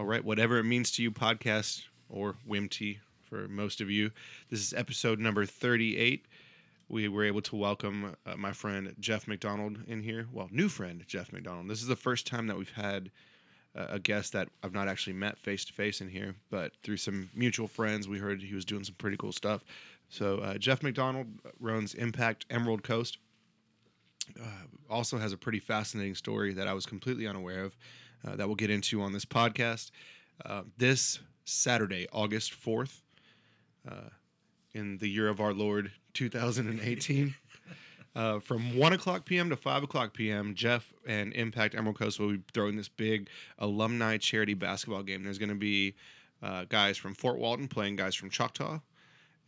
All right, whatever it means to you, podcast or WIMT for most of you. This is episode number 38. We were able to welcome uh, my friend Jeff McDonald in here. Well, new friend Jeff McDonald. This is the first time that we've had uh, a guest that I've not actually met face to face in here, but through some mutual friends, we heard he was doing some pretty cool stuff. So, uh, Jeff McDonald runs Impact Emerald Coast. Uh, also has a pretty fascinating story that I was completely unaware of uh, that we'll get into on this podcast. Uh, this Saturday, August 4th, uh, in the year of our Lord 2018, uh, from 1 o'clock p.m. to 5 o'clock p.m., Jeff and Impact Emerald Coast will be throwing this big alumni charity basketball game. There's going to be uh, guys from Fort Walton playing guys from Choctaw,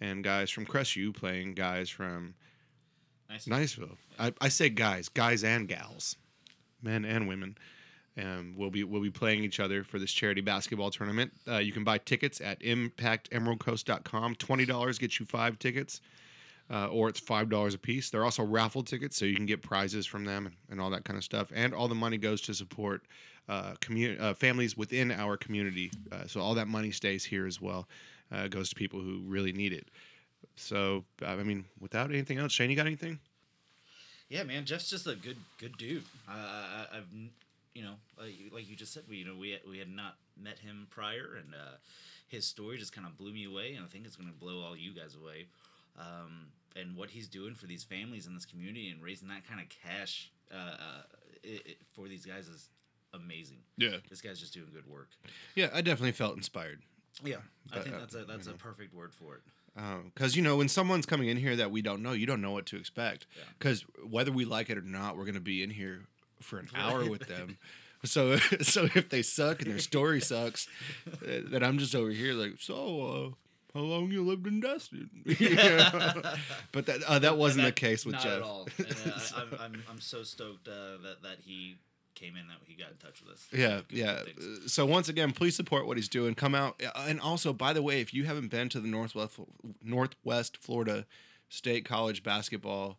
and guys from Crestview playing guys from Nice. Niceville. I, I say guys, guys and gals, men and women. And we'll be we'll be playing each other for this charity basketball tournament. Uh, you can buy tickets at impactemeraldcoast.com. Twenty dollars gets you five tickets, uh, or it's five dollars a piece. They're also raffle tickets, so you can get prizes from them and, all that kind of stuff. And all the money goes to support uh, uh, families within our community. Uh, so all that money stays here as well. Uh, goes to people who really need it. So I mean, without anything else, Shane, you got anything? Yeah, man, Jeff's just a good good dude. I I've you know like, like you just said, we you know we had, we had not met him prior, and uh, his story just kind of blew me away, and I think it's gonna blow all you guys away. Um, and what he's doing for these families in this community and raising that kind of cash uh, uh, it, it, for these guys is amazing. Yeah. This guy's just doing good work. Yeah, I definitely felt inspired. Yeah, I think uh, that's a that's you a know. perfect word for it. Because you know, when someone's coming in here that we don't know, you don't know what to expect. Yeah. Because whether we like it or not, we're going to be in here for an hour with them. So, so if they suck and their story sucks, uh, then I'm just over here like, so uh, how long you lived in Destin? You know? But that uh, that wasn't the case with Not Jeff. at all. And, uh, I, I'm, I'm I'm so stoked uh, that that he came in that he got in touch with us. Yeah, Good- yeah. things. So once again, please support what he's doing. Come out, Uh, and also, by the way, if you haven't been to the Northwest Northwest Florida State College basketball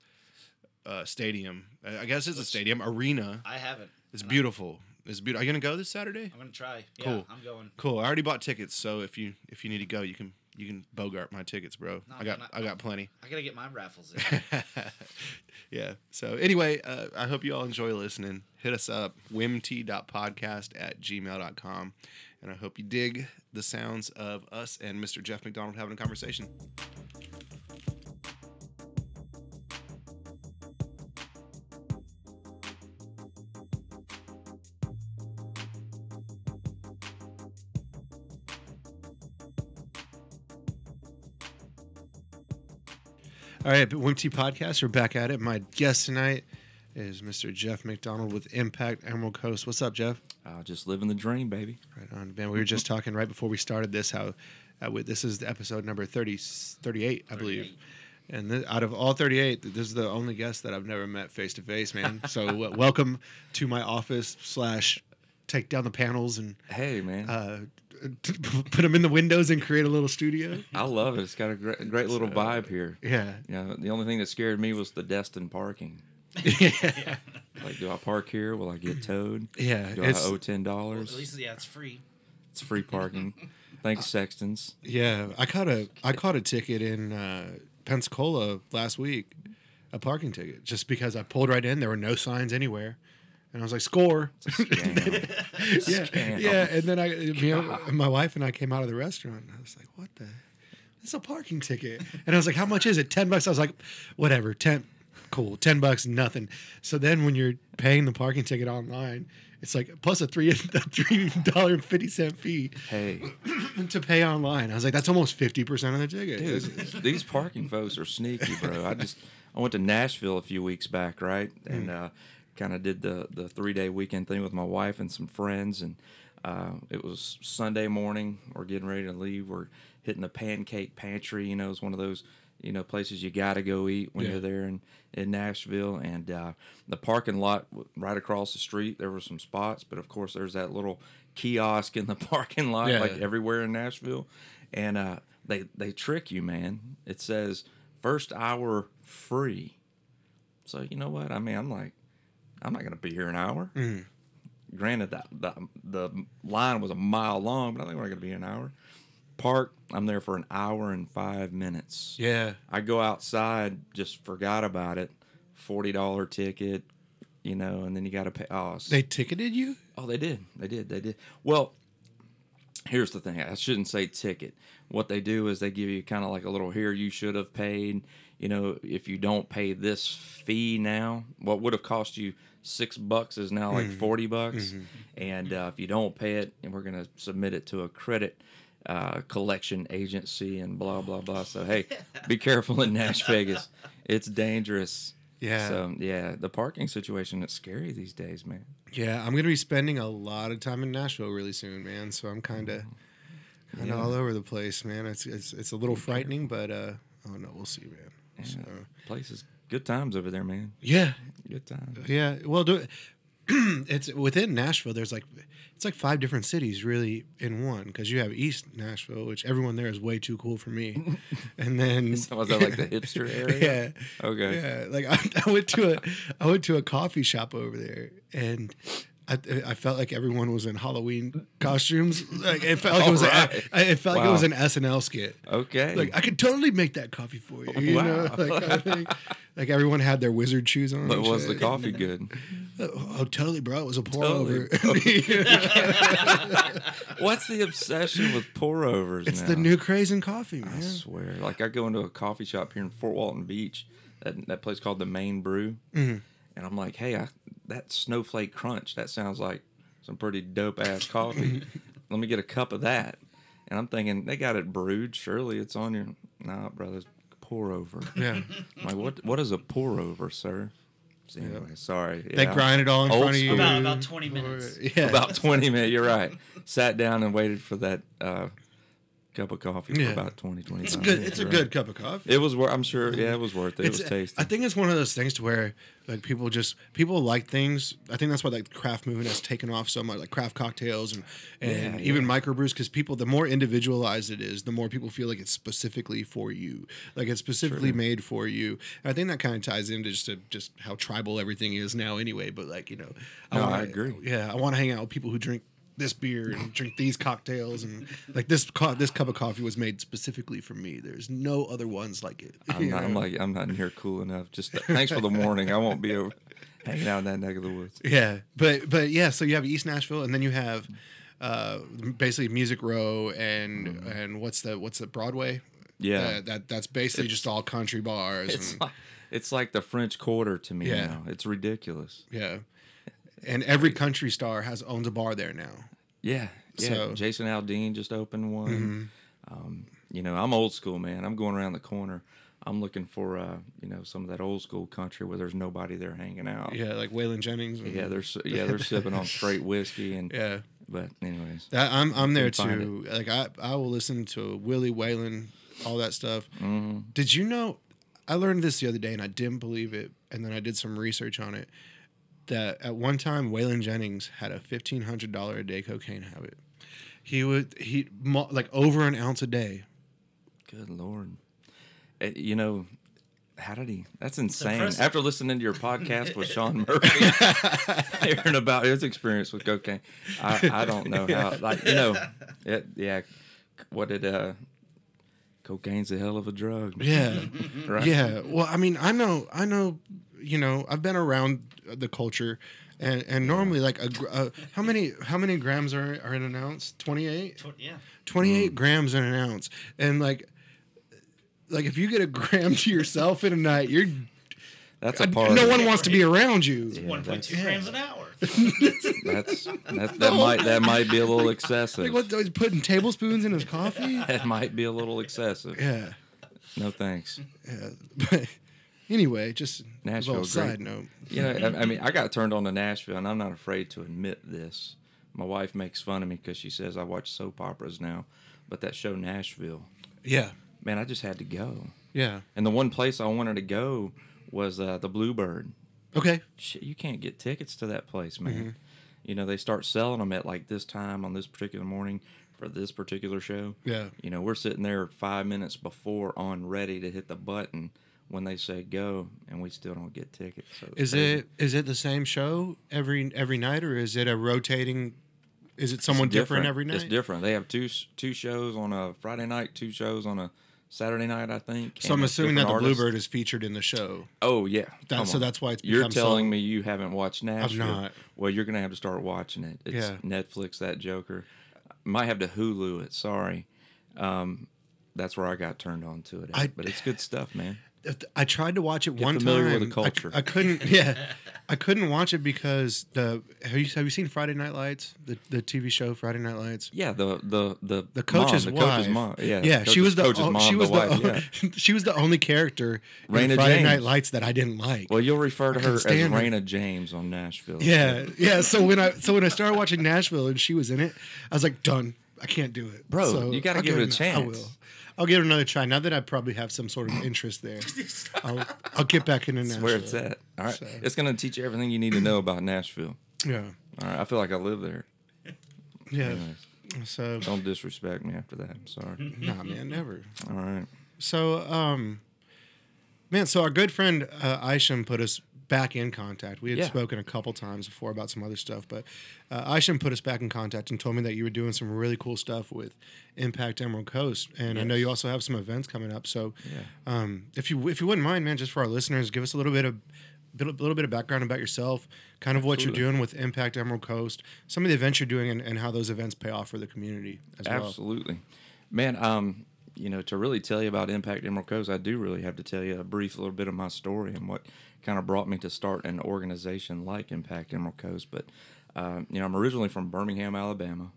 uh, stadium, I guess it's a stadium arena. I haven't. It's and I- beautiful. It's beautiful. Are you gonna go this Saturday? I'm gonna try. Yeah, Cool. I'm going. Cool. I already bought tickets, so if you if you need to go, you can you can bogart my tickets, bro. No, I got no, no. I got plenty. I gotta get my raffles in. yeah. So anyway, uh, I hope you all enjoy listening. Hit us up, wimt.podcast at gmail.com. And I hope you dig the sounds of us and Mr. Jeff McDonald having a conversation. All right, Wimpty Podcast, we're back at it. My guest tonight is Mr. Jeff McDonald with Impact Emerald Coast. What's up, Jeff? Uh, just living the dream, baby. Right on, Ben. We were just talking right before we started this how uh, we- this is the episode number 30, 38, I believe. 38. And th- out of all 38, this is the only guest that I've never met face to face, man. So w- welcome to my office slash take down the panels and Hey, man. uh, put them in the windows and create a little studio. I love it. It's got a great, great little vibe here. Yeah. You know, the only thing that scared me was the Destin parking. yeah. Like, do I park here? Will I get towed? Yeah. Do I owe ten Well, dollars? at least yeah, it's free. It's free parking. Thanks, Sextons. yeah. I caught a I caught a ticket in uh, Pensacola last week, a parking ticket, just because I pulled right in. There were no signs anywhere. And I was like, score. Yeah, yeah. And then I, me my wife and I came out of the restaurant. And I was like, "What the? It's a parking ticket." And I was like, "How much is it? Ten bucks." I was like, "Whatever, ten. Cool, ten bucks, nothing." So then, when you're paying the parking ticket online, it's like plus a three three dollar fifty cent fee hey, to pay online. I was like, "That's almost fifty percent of the ticket." dude, these parking folks are sneaky, bro. I just I went to Nashville a few weeks back, right, and uh, kind of did the the three day weekend thing with my wife and some friends, and uh, it was Sunday morning. We're getting ready to leave. We're hitting the Pancake Pantry. You know, it's one of those you know places you got to go eat when Yeah. you're there in in Nashville, and uh, the parking lot right across the street. There were some spots, but of course, there's that little kiosk in the parking lot, Yeah. like everywhere in Nashville, and uh, they they trick you, man. It says first hour free. So you know what? I mean, I'm like, I'm not gonna be here an hour. Mm-hmm. granted that the, the line was a mile long, but I think we're going to be an hour. Park, I'm there for an hour and five minutes. Yeah. I go outside, just forgot about it. Forty dollar ticket, you know, and then you got to pay. Oh, They ticketed you? oh, they did, they did, they did. Well, here's the thing. I shouldn't say ticket. What they do is they give you kind of like a little here. You should have paid. You know, if you don't pay this fee now, what would have cost you six bucks is now like forty bucks. And uh, if you don't pay it, and we're gonna submit it to a credit uh, collection agency and blah blah blah. So hey, be careful in Nash Vegas. It's dangerous. Yeah. So yeah, the parking situation is scary these days, man. Yeah, I'm gonna be spending a lot of time in Nashville really soon, man. So I'm kind of, kind of all over the place, man. It's it's it's a little frightening, but uh, oh no, we'll see, man. So, Places, good times over there, man. yeah, Good times. yeah. Well, do it's within Nashville. There's like it's like five different cities really in one because you have East Nashville, which everyone there is way too cool for me, and then Was that like the hipster area? yeah. Okay. Yeah, like I, I went to a I went to a coffee shop over there, and I, I felt like everyone was in Halloween costumes. Like it felt like it was Alright. a, it felt like it was an SNL skit. Okay. Like I could totally make that coffee for you. You know, Wow. like, kind of thing. like everyone had their wizard shoes on. but was the coffee good? Oh, totally, bro. It was a pour Totally. over. What's the obsession with pour overs it's now? the new craze in coffee, man. I swear. Like I go into a coffee shop here in Fort Walton Beach, that that place called the Main Brew, Mm-hmm. and I'm like, hey, I, that snowflake crunch, that sounds like some pretty dope ass coffee. Let me get a cup of that. And I'm thinking they got it brewed. Surely it's on your. Nah, brother, pour over. Yeah. I'm like what? What is a pour over, sir? So anyway, sorry. They grind it all in Old front of you. About about twenty minutes. Yeah. about 20 minutes. You're right. Sat down and waited for that uh, cup of coffee Yeah. for about 20, 25 it's a good. minutes, It's a good cup of coffee. It was worth. I'm sure. Yeah, it was worth it. It was tasty. I think it's one of those things to where like people just people like things. I think that's why like the craft movement has taken off so much, like craft cocktails and and Yeah, even microbrews. Because people, the more individualized it is, the more people feel like it's specifically for you, like it's specifically made for you. And I think that kind of ties into just to, just how tribal everything is now, anyway. But like you know, No, I wanna- agree. Yeah, I want to hang out with people who drink this beer and drink these cocktails and like this co- this cup of coffee was made specifically for me. There's no other ones like it. I'm, not, I'm like I'm not in here cool enough. Just thanks for the warning. I won't be over hanging out in that neck of the woods. Yeah, but but yeah, so you have East Nashville, and then you have uh, basically Music Row and and what's the what's the Broadway? Mm-hmm. Yeah. Uh, that that's basically just all country bars. It's and, like it's like the French Quarter to me Yeah. now. It's ridiculous. yeah, and every country star has owns a bar there now. Yeah, yeah. So- Mm-hmm. Jason Aldean just opened one. Um, you know, I'm old school, man. I'm going around the corner. I'm looking for, uh, you know, some of that old school country where there's nobody there hanging out. Yeah, like Waylon Jennings. Yeah, they're yeah they're sipping on straight whiskey and yeah. but anyways, That, I'm I'm there too. Like I I will listen to Willie Waylon, all that stuff. Mm-hmm. Did you know? I learned this the other day and I didn't believe it, and then I did some research on it. That at one time Waylon Jennings had a fifteen hundred dollar a day cocaine habit. He would he like over an ounce a day. good lord, Eh, you know. How did he? That's insane. impressive. After listening to your podcast with Sean Murphy, hearing about his experience with cocaine, I, I don't know how. Like you know, it, yeah. What did uh, cocaine's a hell of a drug. Yeah, Right. yeah. Well, I mean, I know, I know. You know, I've been around the culture, and and normally like a, gr- uh, how many how many grams are are in an ounce? Twenty eight. Tw- Yeah. 28 Mm. grams in an ounce and like like if you get a gram to yourself in a night you're That's a part. no one wants to be around you Yeah, One point two grams an hour. That's that, that might that might be a little excessive. like what he's putting tablespoons in his coffee that might be a little excessive. yeah No thanks. yeah but anyway just Nashville, side note You know, I, I mean, I got turned on to Nashville, and I'm not afraid to admit this. My wife makes fun of me because she says I watch soap operas now, but that show Nashville, yeah man, I just had to go. yeah And the one place I wanted to go was uh, the Bluebird. okay Shit, you can't get tickets to that place, man. Mm-hmm. You know, they start selling them at like this time on this particular morning for this particular show. Yeah. You know, we're sitting there five minutes before on ready to hit the button, when they say go, and we still don't get tickets. So Is crazy. it is it the same show every every night, or is it a rotating? Is it someone different, every night? It's different. They have two two shows on a Friday night, two shows on a Saturday night, I think. So I'm assuming that the artists. Bluebird is featured in the show. Oh yeah, That- so that's why it's You're become so- telling me you haven't watched Nashville. not. Well, you're gonna have to start watching it. It's Yeah. Netflix. That Joker. Might have to Hulu it. Sorry. Um, that's where I got turned on to it. At. I- but it's good stuff, man. I tried to watch it one familiar time. with the I- culture. I, couldn't. Yeah, I couldn't watch it because the have you have you seen Friday Night Lights, the the TV show Friday Night Lights? Yeah, the the the The coach's mom, wife. the coach's mom. Yeah, yeah. she was the coach's o- mom, she was the the, wife. yeah. she was the only character in Raina Friday Night Lights that I didn't like. Well, you'll refer to I her as stand her. Rayna Jaymes on Nashville. Yeah, yeah. So when I so when I started watching Nashville and she was in it, I was like, done. I can't do it, Bro, So you gotta give it a an- I chance. will. I'll give it another try. Now that I probably have some sort of interest there, I'll, I'll get back into That's Nashville. where it's at. All right, So- it's gonna teach you everything you need to know about Nashville. Yeah, All right, I feel like I live there. yeah. Anyways, So don't disrespect me after that. I'm sorry. nah, man, never. All right. So, um, man, so our good friend uh, Isham put us back in contact. We had Yeah. spoken a couple times before about some other stuff, but uh, Isham put us back in contact and told me that you were doing some really cool stuff with Impact Emerald Coast, and I know you also have some events coming up. So, Yeah. um, if you if you wouldn't mind, man, just for our listeners, give us a little bit of bit- a little bit of background about yourself, kind of what Absolutely. you're doing with Impact Emerald Coast, some of the events you're doing, and, and how those events pay off for the community as well. Absolutely, man. Um, you know, to really tell you about Impact Emerald Coast, I do really have to tell you a brief little bit of my story and what kind of brought me to start an organization like Impact Emerald Coast. But uh, you know, I'm originally from Birmingham, Alabama.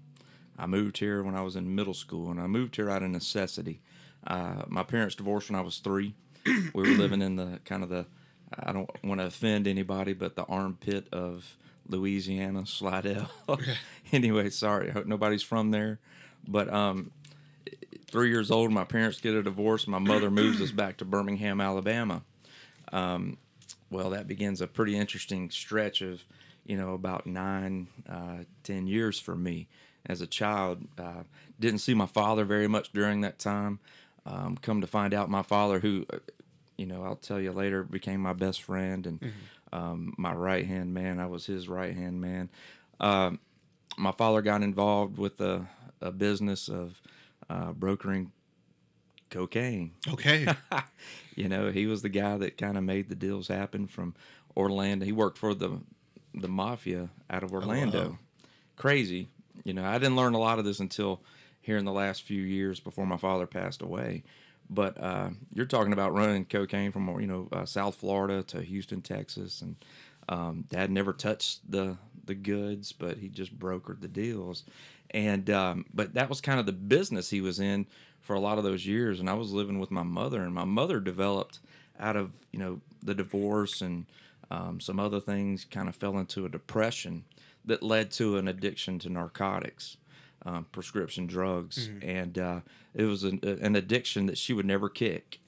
I moved here when I was in middle school, and I moved here out of necessity. Uh, my parents divorced when I was three. we were living in the kind of the I don't want to offend anybody, but the armpit of Louisiana, Slidell. anyway, sorry, I hope nobody's from there. But um, three years old, my parents get a divorce. My mother moves us back to Birmingham, Alabama. Um, well, that begins a pretty interesting stretch of, you know, about nine, uh, ten years for me as a child. Uh, didn't see my father very much during that time. Um, come to find out, my father, who, uh, you know, I'll tell you later, became my best friend and um, my right hand man. I was his right hand man. Um, my father got involved with a, a business of uh, brokering cocaine. Okay. you know, he was the guy that kind of made the deals happen from Orlando. He worked for the the mafia out of Orlando. wow. Crazy. You know, I didn't learn a lot of this until here in the last few years before my father passed away. But uh, you're talking about running cocaine from you know uh, South Florida to Houston, Texas, and um, Dad never touched the the goods, but he just brokered the deals. And um, but that was kind of the business he was in for a lot of those years. And I was living with my mother, and my mother developed out of you know the divorce and um, some other things, kind of fell into a depression that led to an addiction to narcotics um, prescription drugs, and uh, it was an, an addiction that she would never kick.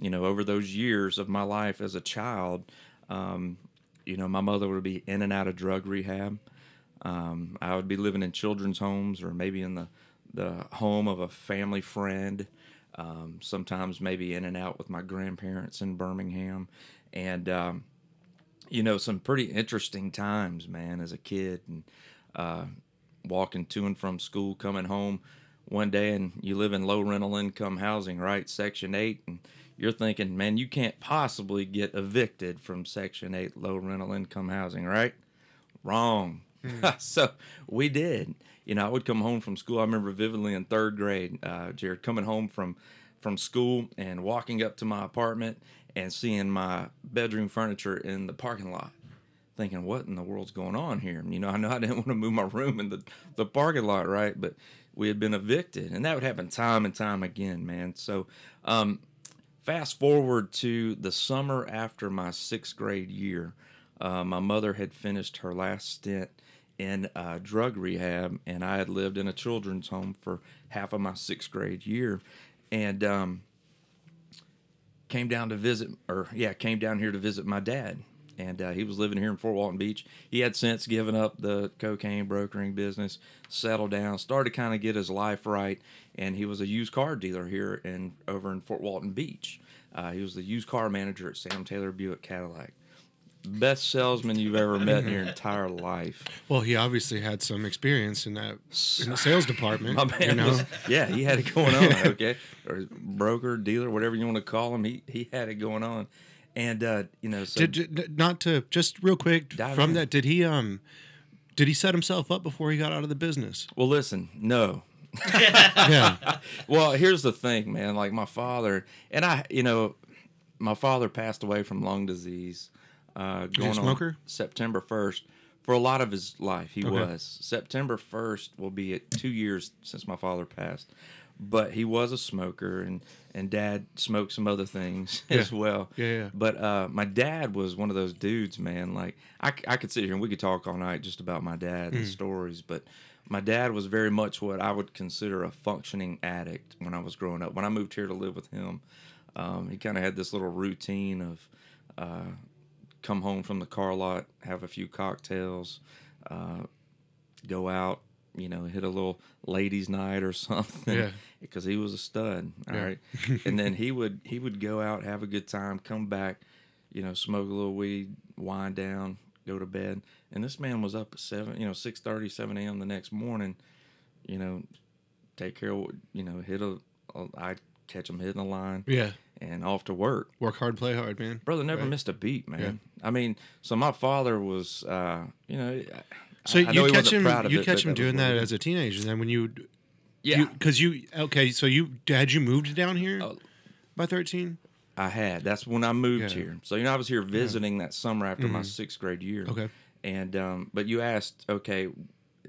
You know, over those years of my life as a child, um, you know, my mother would be in and out of drug rehab. Um, I would be living in children's homes or maybe in the the home of a family friend. Um, sometimes maybe in and out with my grandparents in Birmingham, and um, you know some pretty interesting times, man, as a kid, and uh, walking to and from school, coming home one day, and you live in low rental income housing, right, Section Eight, and you're thinking, man, you can't possibly get evicted from Section Eight low rental income housing, right? Wrong. so we did. You know, I would come home from school. I remember vividly in third grade, uh, Jared, coming home from from school and walking up to my apartment and seeing my bedroom furniture in the parking lot thinking, what in the world's going on here? You know, I know I didn't want to move my room in the, the parking lot, right? But we had been evicted, and that would happen time and time again, man. So, um, fast forward to the summer after my sixth grade year, uh, my mother had finished her last stint in uh, drug rehab, and I had lived in a children's home for half of my sixth grade year, and um, came down to visit, or yeah, came down here to visit my dad and uh, he was living here in Fort Walton Beach. He had since given up the cocaine brokering business, settled down, started to kind of get his life right, and he was a used car dealer here in over in Fort Walton Beach. Uh, he was the used car manager at Sam Taylor Buick Cadillac. Best salesman you've ever met in your entire life. Well, he obviously had some experience in that in the sales department. My man you know? was, yeah, he had it going on, okay? Or broker, dealer, whatever you want to call him, he, he had it going on. And, uh, you know, so did, did- not to just real quick from in. that. Did he um, did he set himself up before he got out of the business? well, listen, no, Yeah. Well, here's the thing, man. Like my father and I, you know, my father passed away from lung disease. Uh, going smoker? on September first. For a lot of his life, he Okay. was. September first will be at two years since my father passed. But he was a smoker, and and Dad smoked some other things as well. Yeah, yeah. But uh, my dad was one of those dudes, man. Like I, I could sit here and we could talk all night just about my dad Hmm. and stories, but my dad was very much what I would consider a functioning addict when I was growing up. When I moved here to live with him, um, he kind of had this little routine of uh, come home from the car lot, have a few cocktails, uh, go out, you know, hit a little ladies' night or something. Yeah. Because he was a stud. all Yeah. right. and then he would he would go out, have a good time, come back, you know, smoke a little weed, wind down, go to bed. And this man was up at seven, you know, 6 7 a.m. the next morning, you know, take care of, you know, hit a, a I'd catch him hitting the line Yeah. And off to work Work hard, play hard, man. brother never Right. missed a beat man i mean so my father was uh you know I- So I know you he catch wasn't him, proud of you it, catch him doing that as a teenager. Then when you, yeah because you, okay, so you had you moved down here Oh. by thirteen? i had that's when i moved Yeah. Mm-hmm. here so you know i was here visiting that summer after my sixth grade year Okay. and um but you asked okay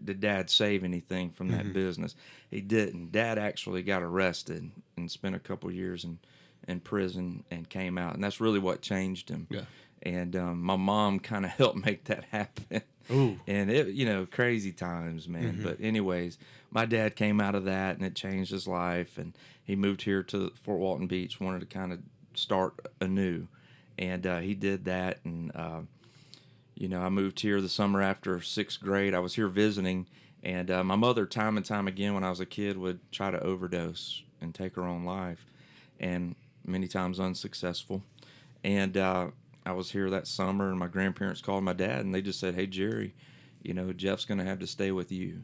did dad save anything from Mm-hmm. that business he didn't dad actually got arrested and spent a couple years in in prison and came out and that's really what changed him Yeah. and um, my mom kind of helped make that happen Ooh. and it you know crazy times man Mm-hmm. but anyways my dad came out of that and it changed his life and he moved here to fort walton beach wanted to kind of start anew and uh, he did that and uh, you know i moved here the summer after sixth grade i was here visiting and uh, my mother time and time again when i was a kid would try to overdose and take her own life and many times unsuccessful and uh, I was here that summer, and my grandparents called my dad, and they just said, "Hey Jerry, you know Jeff's gonna have to stay with you.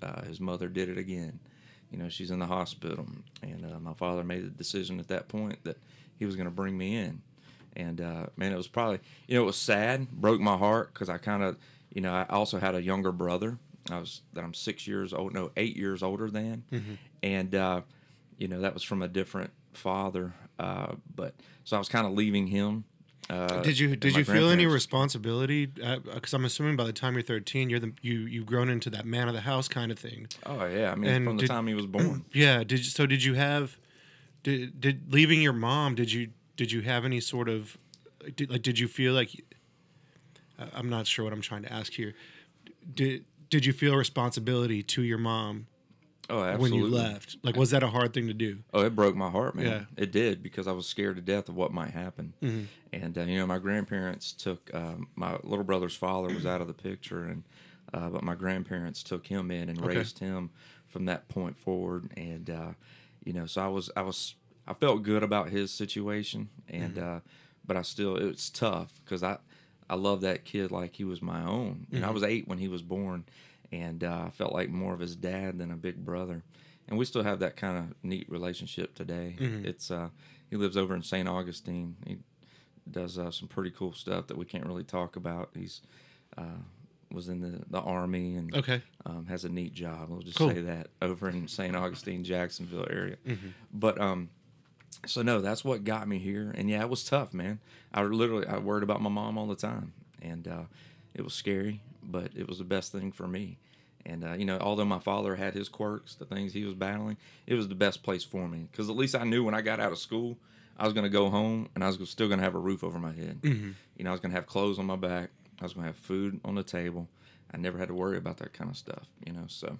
Uh, his mother did it again. You know she's in the hospital." And uh, my father made the decision at that point that he was gonna bring me in. And uh, man, it was probably you know it was sad, broke my heart because I kind of you know I also had a younger brother. I was that I'm six years old, no eight years older than, and uh, you know that was from a different father. Uh, but so I was kind of leaving him. Uh, Did you did you feel any responsibility? Because I'm assuming by the time you're 13, you're the you you've grown into that man of the house kind of thing. Oh yeah, I mean And from the time he was born. Yeah. Did you, so? Did you have? Did did leaving your mom? Did you did you have any sort of? Did, like did you feel like? I'm not sure what I'm trying to ask here. Did did you feel responsibility to your mom Oh, when you left? Like, was that a hard thing to do? Oh, it broke my heart, man. Yeah. It did because I was scared to death of what might happen. Mm-hmm. And uh, you know, my grandparents took um, my little brother's father was out of the picture, and uh, but my grandparents took him in and Okay. raised him from that point forward. And uh, you know, so I was I was I felt good about his situation, and Mm-hmm. uh, but I still it was tough because I I love that kid like he was my own. You know, I Mm-hmm. was eight when he was born, and uh, I felt like more of his dad than a big brother. And we still have that kind of neat relationship today. Mm-hmm. It's uh, he lives over in St. Augustine. He does uh, some pretty cool stuff that we can't really talk about. He's uh, was in the, the army and Okay. um, has a neat job. We'll just Cool. say that over in St. Augustine, Jacksonville area. Mm-hmm. But um, so no, that's what got me here. And yeah, it was tough, man. I literally I worried about my mom all the time, and uh, it was scary, but it was the best thing for me. And uh, you know, although my father had his quirks, the things he was battling, it was the best place for me because at least I knew when I got out of school, I was going to go home and I was still going to have a roof over my head. You know, I was going to have clothes on my back. I was going to have food on the table. I never had to worry about that kind of stuff. You know, so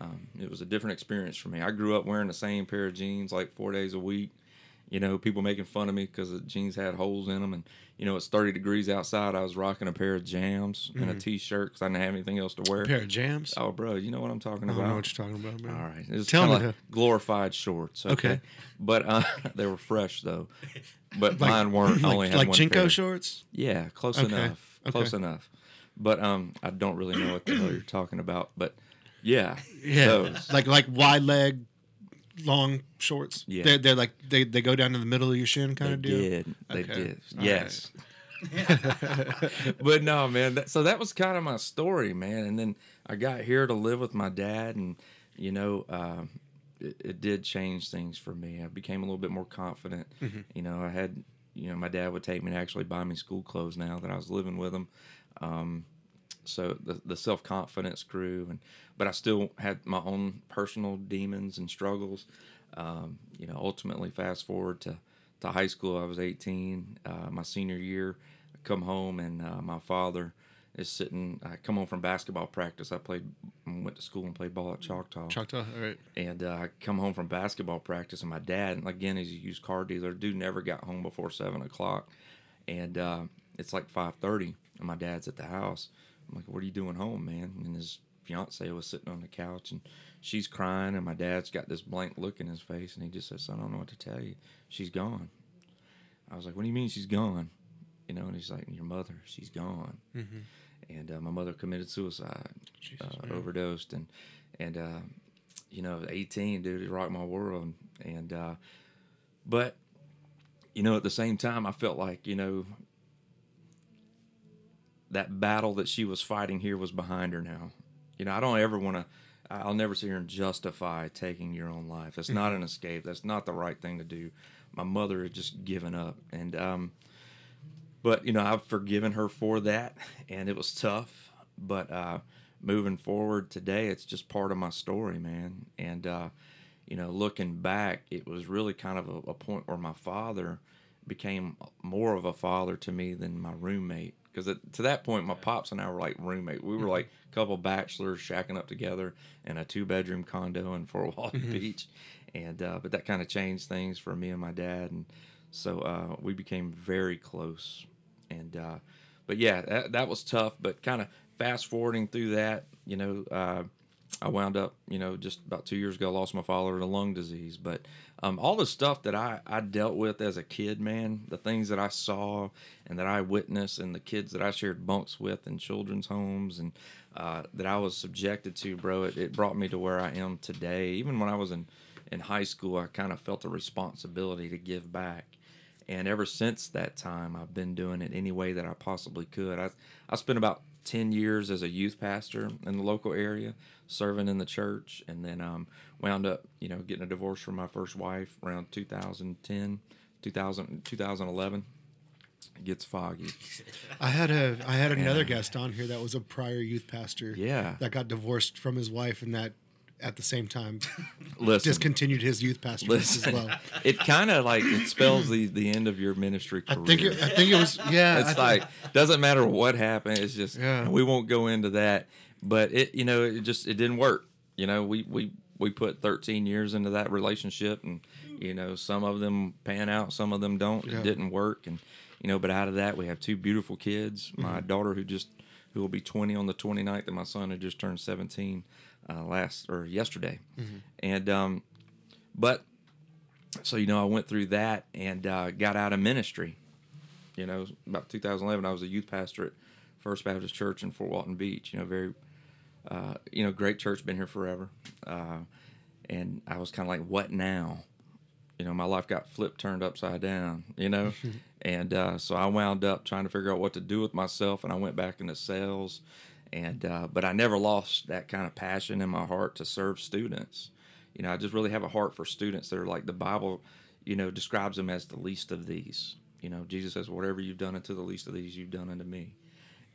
um, it was a different experience for me. I grew up wearing the same pair of jeans like four days a week. You know, people making fun of me because the jeans had holes in them, and you know it's 30 degrees outside. I was rocking a pair of jams and a t-shirt because I didn't have anything else to wear. A pair of jams. Oh, bro, you know what I'm talking I about. don't know what you're talking about, man. All right, it was Tell me like glorified shorts. Okay, Okay. but uh, they were fresh though. But Like- mine weren't. I like, only had like one JNCO pair. shorts. Yeah, close Okay, enough. okay. Close enough. But um, I don't really know what the hell you're talking about. But yeah, Yeah, those. like like wide leg, long shorts. Yeah. they're, they're like they, they go down to the middle of your shin kind They of deal. did. They Okay. did. All Yes. but no, man. That, so that was kind of my story, man. And then I got here to live with my dad, and you know, um, it, it did change things for me. I became a little bit more confident. Mm-hmm. You know, I had, you know, my dad would take me to actually buy me school clothes now that I was living with him. Um, so the the self confidence grew, and but I still had my own personal demons and struggles. Um, you know, ultimately, fast forward to to high school, I was 18. Uh, my senior year, I come home and uh, my father is sitting. I come home from basketball practice. I played, went to school and played ball at Choctaw. Choctaw. All right. And uh, I come home from basketball practice, and my dad, and again, he's a used car dealer. Dude never got home before seven o'clock, and uh, it's like five thirty, and my dad's at the house. I'm like, "What are you doing home, man?" And his fiance was sitting on the couch, and she's crying, and my dad's got this blank look in his face, and he just says, "I don't know what to tell you. She's gone." I was like, "What do you mean she's gone?" You know, and he's like, "Your mother, she's gone." And uh, my mother committed suicide, Jesus, uh, overdosed, and and uh, you know, 18, dude, it rocked my world. And, uh, but, you know, at the same time, I felt like, you know, that battle that she was fighting here was behind her now. You know, I don't ever want to, I'll never sit here and justify taking your own life. That's not an escape. That's not the right thing to do. My mother had just given up. And, um, but, you know, I've forgiven her for that. And it was tough. But, uh, moving forward today, it's just part of my story, man. And, uh, you know, looking back, it was really kind of a, a point where my father became more of a father to me than my roommate. Because to that point, my pops and I were like roommate. We were like a couple bachelors shacking up together in a two bedroom condo in Fort Walton Beach, and uh, but that kind of changed things for me and my dad, and so uh, we became very close. And uh, but yeah, that, that was tough. But kind of fast forwarding through that, you know, uh, I wound up, you know, just about two years ago, lost my father to lung disease. But um, all the stuff that I, I dealt with as a kid, man, the things that I saw and that I witnessed, and the kids that I shared bunks with in children's homes and uh, that I was subjected to, bro, it, it brought me to where I am today. Even when I was in, in high school, I kind of felt a responsibility to give back. And ever since that time, I've been doing it any way that I possibly could. I, I spent about 10 years as a youth pastor in the local area, serving in the church, and then um, wound up, you know, getting a divorce from my first wife around 2010, 2000, 2011. It gets foggy. I had a I had another guest on here that was a prior youth pastor. Yeah. That got divorced from his wife and that at the same time Listen, discontinued his youth pastorate as listen. well. it kind of like it spells the, the end of your ministry I career. think it, I think it was yeah. it's I like doesn't matter what happened. It's just Yeah. we won't go into that. But it you know it just it didn't work. You know we we we put 13 years into that relationship, and you know some of them pan out, some of them don't. Yeah. It didn't work, and you know but out of that we have two beautiful kids. My Mm-hmm. daughter who just who will be 20 on the 29th, and my son who just turned 17 uh, last or yesterday, Mm-hmm. and um, but so you know I went through that and uh, got out of ministry you know, about 2011, I was a youth pastor at First Baptist Church in Fort Walton Beach. You know, very, uh, you know, great church, been here forever. Uh, and I was kind of like, what now? You know, my life got flipped, turned upside down. You know, and uh, so I wound up trying to figure out what to do with myself, and I went back into sales. And uh, but I never lost that kind of passion in my heart to serve students. You know, I just really have a heart for students that are like the Bible, you know, describes them as the least of these. You know, Jesus says, "Whatever you've done unto the least of these, you've done unto me,"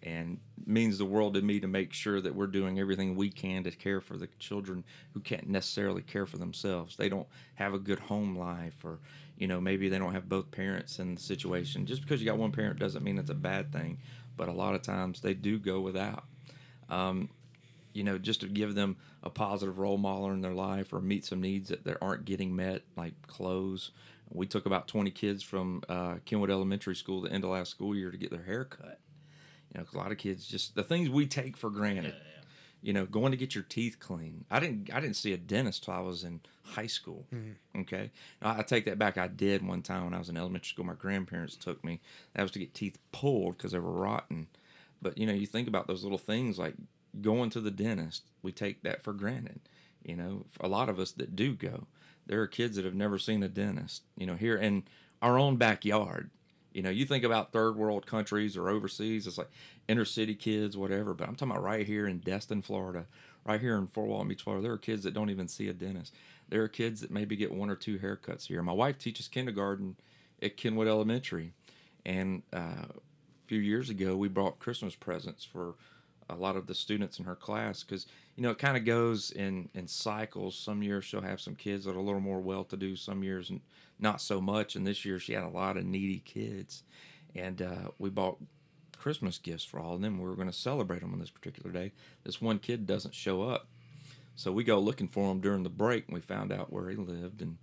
and means the world to me to make sure that we're doing everything we can to care for the children who can't necessarily care for themselves. They don't have a good home life, or you know, maybe they don't have both parents in the situation. Just because you got one parent doesn't mean it's a bad thing, but a lot of times they do go without you know, just to give them a positive role model in their life or meet some needs that, that aren't getting met, like clothes We took about 20 kids from uh, Kenwood Elementary School the end of last school year to get their hair cut. You know, 'cause a lot of kids just the things we take for granted. You know, going to get your teeth clean. I didn't. I didn't see a dentist till I was in high school. Okay, now, I take that back. I did one time when I was in elementary school. My grandparents took me. That was to get teeth pulled because they were rotten. But you know, you think about those little things like going to the dentist. We take that for granted. You know, a lot of us that do go, there are kids that have never seen a dentist. You know, here in our own backyard. You know, you think about third world countries or overseas, it's like inner city kids, whatever. But I'm talking about right here in Destin, Florida, right here in Fort Walton Beach, Florida. There are kids that don't even see a dentist. There are kids that maybe get one or two haircuts here. My wife teaches kindergarten at Kenwood Elementary, and uh, few years ago we brought Christmas presents for a lot of the students in her class because you know it kind of goes in in cycles. Some years she'll have some kids that are a little more well to do. Some years not so much. And this year she had a lot of needy kids, and uh, we bought Christmas gifts for all of them. We were going to celebrate them on this particular day. This one kid doesn't show up, so we go looking for him during the break, and we found out where he lived, and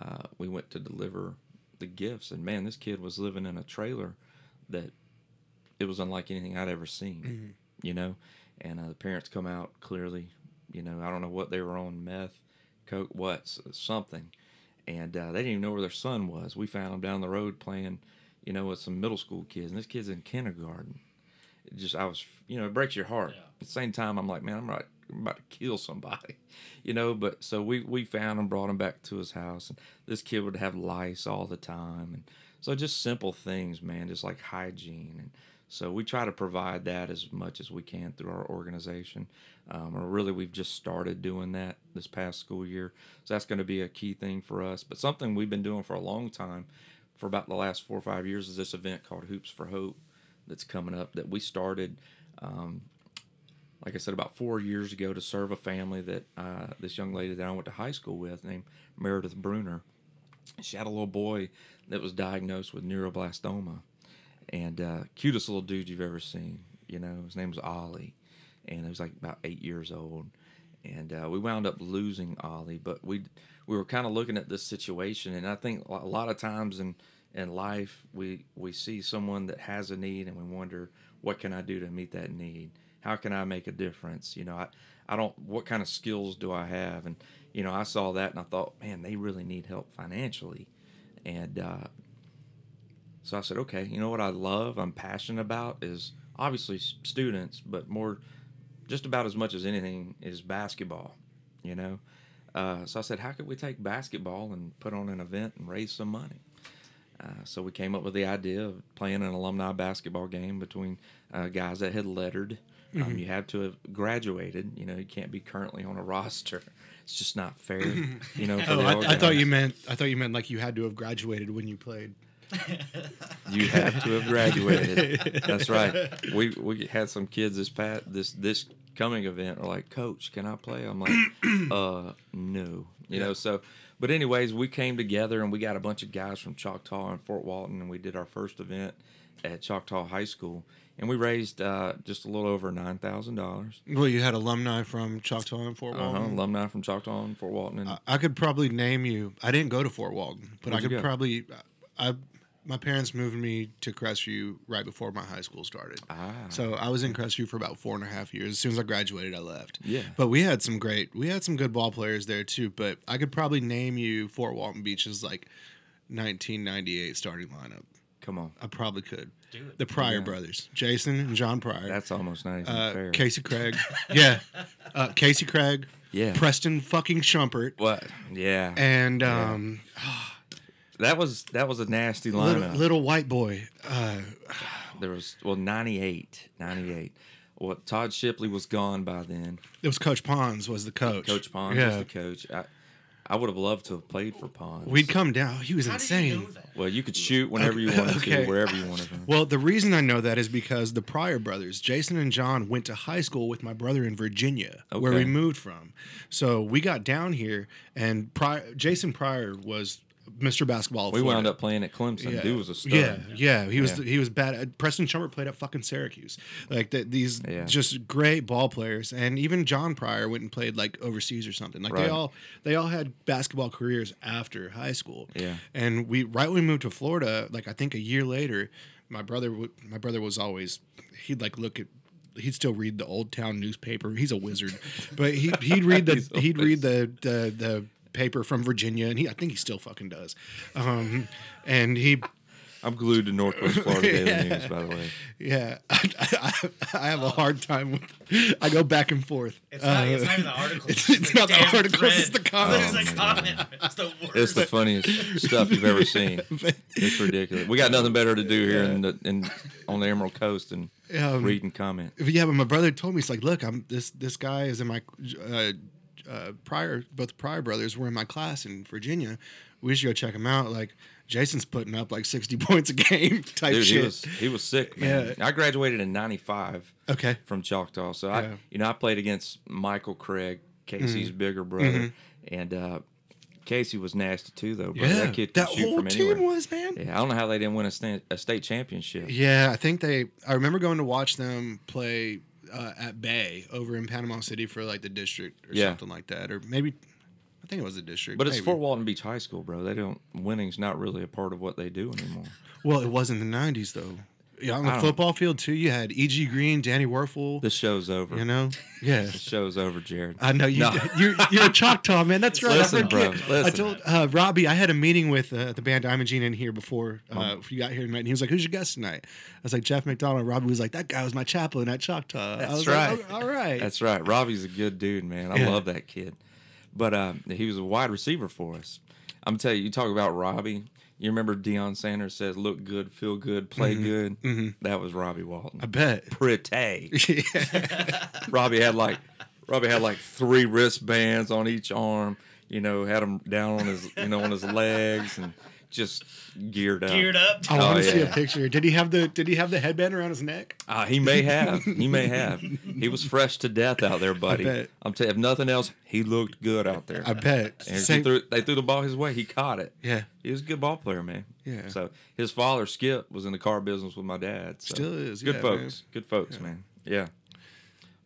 uh, we went to deliver the gifts. And man, this kid was living in a trailer that it was unlike anything I'd ever seen. You know, and uh, the parents come out clearly. You know, I don't know what they were on meth, coke, what something, and uh, they didn't even know where their son was. We found him down the road playing, you know, with some middle school kids, and this kid's in kindergarten. It just I was, you know, it breaks your heart. Yeah. At the same time, I'm like, man, I'm right. I'm about to kill somebody, you know. But so we we found him, brought him back to his house, and this kid would have lice all the time, and so just simple things, man, just like hygiene, and so we try to provide that as much as we can through our organization. Um, or really, we've just started doing that this past school year, so that's going to be a key thing for us. But something we've been doing for a long time, for about the last four or five years, is this event called Hoops for Hope that's coming up that we started. Um, like I said, about four years ago to serve a family that uh, this young lady that I went to high school with named Meredith Bruner. She had a little boy that was diagnosed with neuroblastoma, and uh, cutest little dude you've ever seen. You know, his name was Ollie, and he was like about eight years old. And uh, we wound up losing Ollie, but we we were kind of looking at this situation, and I think a lot of times in in life we we see someone that has a need, and we wonder what can I do to meet that need? How can I make a difference? You know, I I don't what kind of skills do I have? And you know, I saw that and I thought, man, they really need help financially, and uh, so I said, okay, you know what I love, I'm passionate about is obviously students, but more, just about as much as anything is basketball, you know. Uh, so I said, how could we take basketball and put on an event and raise some money? Uh, so we came up with the idea of playing an alumni basketball game between uh, guys that had lettered. Um, you have to have graduated. You know, you can't be currently on a roster. It's just not fair. You know, for Oh, the I, I thought you meant I thought you meant like you had to have graduated when you played. You have to have graduated. That's right. We we had some kids this pat this this coming event are like, Coach, can I play? I'm like, uh, no. You know, so but anyways, we came together and we got a bunch of guys from Choctaw and Fort Walton and we did our first event at Choctaw High School and we raised uh, just a little over nine thousand dollars. Well, you had alumni from Choctaw and Fort Uh-huh, Walton. alumni from Choctaw and Fort Walton and I- I could probably name you. I didn't go to Fort Walton, but Where'd I could probably. I my parents moved me to Crestview right before my high school started. ah, So I was in Crestview for about four and a half years. As soon as I graduated, I left. Yeah. But we had some great, we had some good ball players there too. But I could probably name you Fort Walton Beach's like 1998 starting lineup. come on, I probably could. Do it. The Pryor Yeah. brothers, Jason and John Pryor. that's almost not even uh. Casey Craig. yeah. Uh, Casey Craig. Yeah. Preston fucking Shumpert. what? Yeah, And um, that was that was a nasty little, lineup. little white boy. Uh, There was well 98, 98. Well, Todd Shipley was gone by then. it was Coach Pons was the coach. Coach Pons Yeah. was the coach. I, I would have loved to have played for Pons. We'd come down. He was How insane. did you know that? well, you could shoot whenever you wanted Okay. to, wherever you wanted to. Well, the reason I know that is because the Pryor brothers, Jason and John, went to high school with my brother in Virginia, where we moved from. So we got down here, and Pryor, Jason Pryor was Mr. Basketball. We wound up playing at Clemson. Yeah. Dude was a stud. Yeah, yeah, he was Yeah. he was bad. Uh, Preston Chumber played at fucking Syracuse. Like that, these Yeah. just great ball players, and even John Pryor went and played like overseas or something. Like Right. they all they all had basketball careers after high school. Yeah. and we right when we moved to Florida, like I think a year later, my brother my brother was always he'd like look at. He'd still read the Old Town newspaper. He's a wizard, but he he'd read the he'd read the, the the paper from Virginia, and he I think he still fucking does. Um, and he I'm glued to Northwest Florida Daily Yeah. News, by the way. Yeah, I, I, I have a hard time with. I go back and forth. It's not, it's Uh, not even the article. it's- just it's the not the damn articles, thread. it's the comments. It's the Oh, comment. It's the worst. It's the funniest stuff you've ever seen. It's ridiculous. We got nothing better to do here in the in on the Emerald Coast and Um, read and comment. yeah, but my brother told me he's like, look, I'm this this guy is in my uh, uh, prior both the Pryor brothers were in my class in Virginia. We should go check them out. Like Jason's putting up like sixty points a game type Dude, shit. he was he was sick, man. Yeah. I graduated in '95 okay, from Choctaw, so Yeah. I you know I played against Michael Craig, Casey's bigger brother, and uh, Casey was nasty too, though. Bro. yeah, that kid that shoot whole from team anywhere. was man. Yeah, I don't know how they didn't win a, sta- a state championship. Yeah, I think they. I remember going to watch them play uh, at Bay over in Panama City for like the district or Yeah. something like that, or maybe I think it was the district. But it's. Fort Walton Beach High School, bro. They don't winning's not really a part of what they do anymore. Well, it was in the '90s though. Yeah, on the football field too. You had E.G. Green, Danny Werfel. This show's over. You know, yeah. The show's over, Jared. I know you. No. You're you're a Choctaw man. That's right. Listen, I forget. bro, I told uh, Robbie I had a meeting with uh, the band Diamond Gene in here before uh, you got here tonight. And he was like, "Who's your guest tonight?" I was like, "Jeff McDonald." Robbie was like, "That guy was my chaplain at Choctaw." I That's was right. Like, "Oh, all right. That's right. Robbie's a good dude, man. I Yeah. love that kid. But uh, he was a wide receiver for us. I'm gonna tell you, you talk about Robbie. You remember Deion Sanders says, "Look good, feel good, play mm-hmm. good." Mm-hmm. That was Robbie Walton. I bet. Pretty. yeah. Robbie had like Robbie had like three wristbands on each arm. You know, had him down on his you know on his legs and just geared up. Geared up. I Oh, want to see a picture. Did he have the Did he have the headband around his neck? Uh, he may have. He may have. He was fresh to death out there, buddy. bet. I'm telling if nothing else, he looked good out there. I bet. And Same- he threw, they threw the ball his way. He caught it. yeah. He was a good ball player, man. Yeah. So his father, Skip, was in the car business with my dad. So. Still is, Good yeah, folks. Good folks, man. Yeah.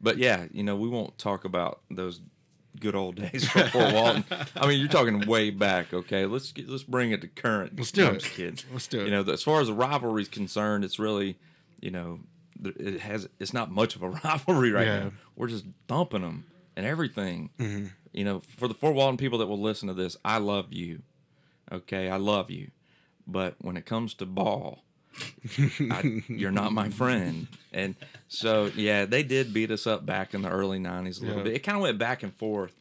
But yeah, you know, we won't talk about those good old days for Fort Walton. I mean, you're talking way back. Okay, let's get, let's bring it to current. Let's do it. kid. Let's do it. You know, as far as the rivalry is concerned, it's really, you know, it has it's not much of a rivalry right Yeah. Mm-hmm. now. We're just thumping them and everything. You know, for the Fort Walton people that will listen to this, I love you. Okay, I love you, but when it comes to ball, I, you're not my friend. And so, yeah, they did beat us up back in the early 90s a little Yeah. bit. It kind of went back and forth.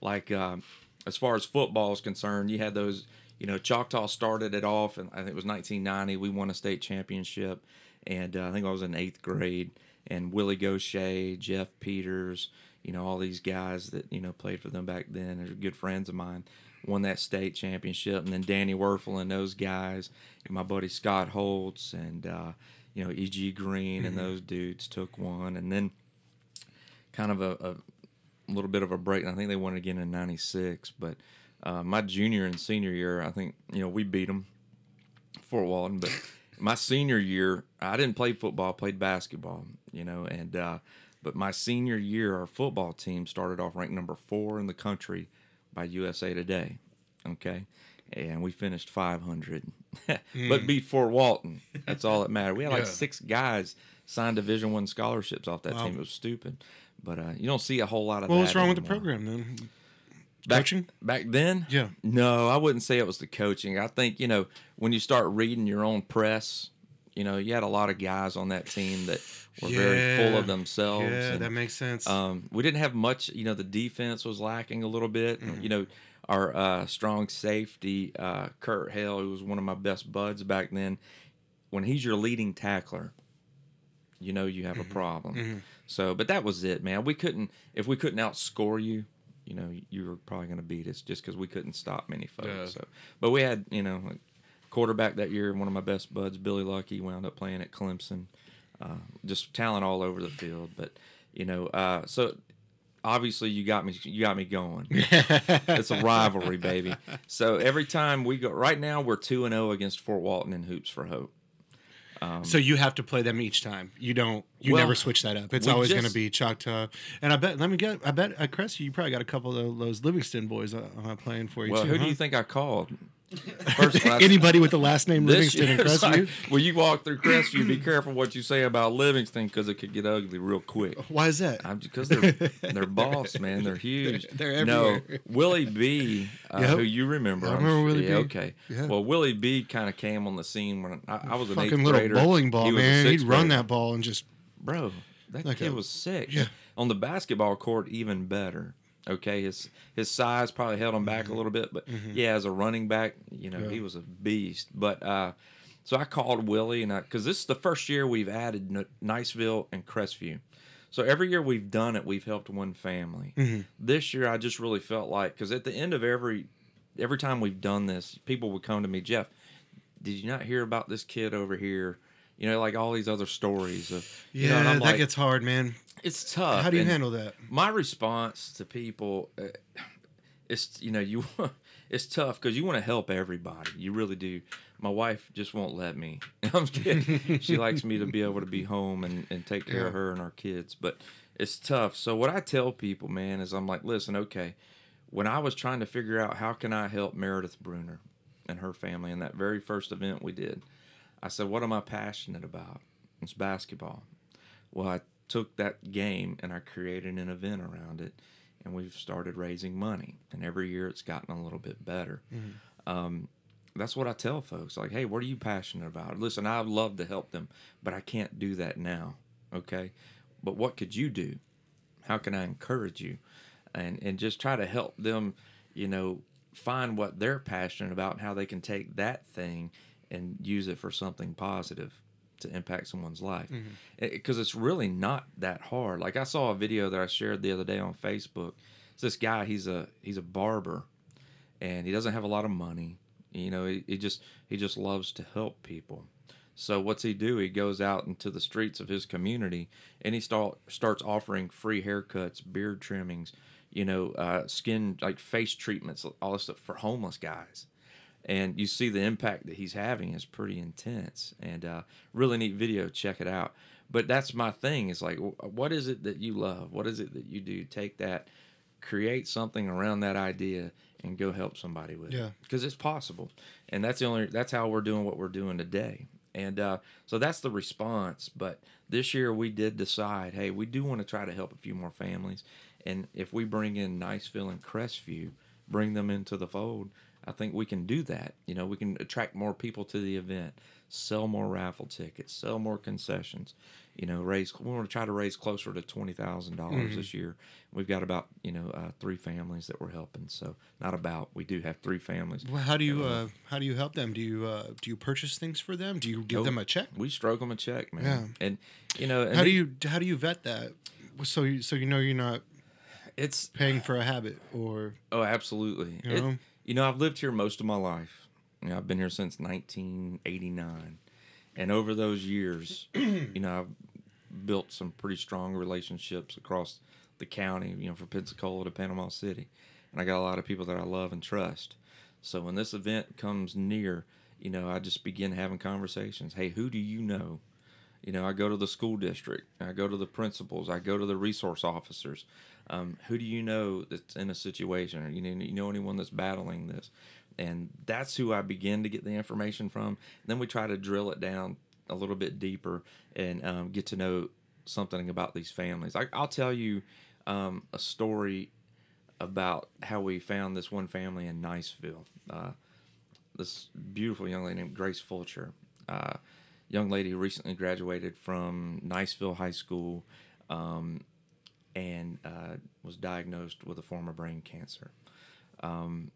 Like, um, as far as football is concerned, you had those, you know, Choctaw started it off, and I think it was 1990. We won a state championship, and uh, I think I was in eighth grade. And Willie Gaucher, Jeff Peters, you know, all these guys that, you know, played for them back then are good friends of mine, won that state championship. And then Danny Werfel and those guys, and my buddy Scott Holtz and, uh, you know, E.G. Green and those dudes took one. And then kind of a, a little bit of a break. And I think they won it again in 96. But uh, my junior and senior year, I think, you know, we beat them, Fort Walton. But my senior year, I didn't play football, I played basketball, you know, and, uh, but my senior year, our football team started off ranked number four in the country by USA Today. Okay. And we finished 500, but beat Fort Walton. That's all that mattered. We had like Yeah. six guys signed Division One scholarships off that Wow. team. It was stupid, but uh, you don't see a whole lot of Well, that. what's wrong with the program then? Back, Coaching? back then? Yeah. No, I wouldn't say it was the coaching. I think, you know, when you start reading your own press, you know, you had a lot of guys on that team that were very full of themselves. Yeah, and, that makes sense. um, we didn't have much, you know, the defense was lacking a little bit. Mm-hmm. You know, our uh, strong safety, uh, Kurt Hale, who was one of my best buds back then, when he's your leading tackler, you know you Mm-hmm. have a problem. So, but that was it, man. We couldn't, if we couldn't outscore you, you know, you were probably going to beat us just because we couldn't stop many folks. Yeah. So, but we had, you know, quarterback that year, one of my best buds, Billy Lucky, wound up playing at Clemson. Uh, just talent all over the field. But, you know, uh, so obviously you got me you got me going. it's a rivalry, baby. So every time we go, right now we're two and zero against Fort Walton in hoops for hope. so you have to play them each time. You don't. You Well, never switch that up. It's always going to be Choctaw. And I bet. Let me get. I bet Crestview, you probably got a couple of those Livingston boys uh, uh, playing for you Well, too. who do you think I called? First class. Anybody with the last name This Livingston and Crestview? like, when you walk through Crestview, be careful what you say about Livingston because it could get ugly real quick. Why is that? I'm because they're they're boss, man. They're huge. They're no everywhere. Willie B, uh, Yep. who you remember? I I'm remember Willie yeah, B. Okay. Yeah. Well, Willie B kind of came on the scene when I, I was an Fucking eighth little grader. bowling ball, He was a man. He'd sixth run grader. that ball and just. bro. That Like kid a- was sick. yeah. On the basketball court, even better. Okay, his his size probably held him back a little bit, but yeah, as a running back, you know, Mm-hmm. Yeah. he was a beast. But uh, so I called Willie, and I because this is the first year we've added N- Niceville and Crestview. So every year we've done it, we've helped one family. Mm-hmm. This year, I just really felt like because at the end of every every time we've done this, people would come to me, Jeff. Did you not hear about this kid over here? You know, like all these other stories of you know, Yeah, and I'm that like, gets hard, man. it's tough. How do you and handle that? My response to people, uh, it's you know you, it's tough because you want to help everybody. You really do. My wife just won't let me. I'm kidding. she likes me to be able to be home and, and take care of her and our kids, but it's tough. So what I tell people, man, is I'm like, listen, okay. When I was trying to figure out how can I help Meredith Bruner and her family in that very first event we did, I said, what am I passionate about? It's basketball. Well, I took that game and I created an event around it, and we've started raising money. And every year it's gotten a little bit better. Um, that's what I tell folks like, hey, what are you passionate about? Listen, I'd love to help them, but I can't do that now. Okay. But what could you do? How can I encourage you? And, and just try to help them, you know, find what they're passionate about and how they can take that thing and use it for something positive to impact someone's life. Because it's really not that hard. Like i saw a video that i shared the other day on facebook. It's this guy he's a he's a barber and he doesn't have a lot of money. You know he, he just he just loves to help people. So what's he do? He goes out into the streets of his community and he start, starts offering free haircuts beard trimmings you know uh, skin like face treatments all this stuff for homeless guys and you see the impact that he's having is pretty intense and uh, really neat video check it out. But that's my thing is like what is it that you love? What is it that you do? Take that create something around that idea and go help somebody with Yeah. it because it's possible and that's the only that's how we're doing what we're doing today. And uh, so that's the response but this year we did decide hey we do want to try to help a few more families and if we bring in niceville and crestview bring them into the fold i think we can do that you know we can attract more people to the event sell more raffle tickets sell more concessions you know raise we want to try to raise closer to $20000 Mm-hmm. this year we've got about you know uh, three families that we're helping so not about we do have three families Well, how do you uh, how do you help them? Do you uh, do you purchase things for them? Do you give them a check? we stroke them a check man Yeah. and you know and How do you how do you vet that? So you so you know you're not it's paying for a habit or Oh, absolutely. You It- know? You know, I've lived here most of my life. You know, I've been here since 1989, and over those years, you know, I've built some pretty strong relationships across the county. You know, from Pensacola to Panama City, and I got a lot of people that I love and trust. So when this event comes near, you know, I just begin having conversations. Hey, who do you know? You know, I go to the school district, I go to the principals, I go to the resource officers. Um, who do you know that's in a situation, or you know, you know anyone that's battling this? And that's who I begin to get the information from. Then we try to drill it down a little bit deeper and um, get to know something about these families. I, I'll tell you um, a story about how we found this one family in Niceville. Uh, this beautiful young lady named Grace Fulcher. Uh, young lady who recently graduated from Niceville High School um, and uh, was diagnosed with a form of brain cancer. Um,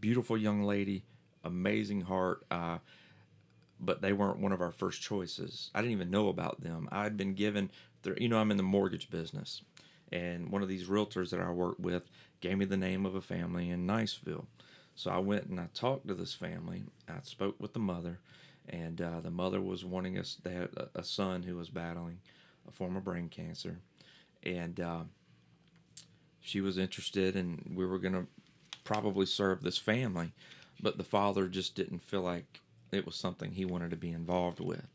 beautiful young lady, amazing heart. Uh, but they weren't one of our first choices. I didn't even know about them. I'd been given, their, you know, I'm in the mortgage business, and one of these realtors that I work with gave me the name of a family in Niceville. So I went and I talked to this family. I spoke with the mother, and uh, the mother was wanting us. They had a son who was battling a form of brain cancer, and uh, she was interested, and we were gonna probably serve this family, but the father just didn't feel like it was something he wanted to be involved with.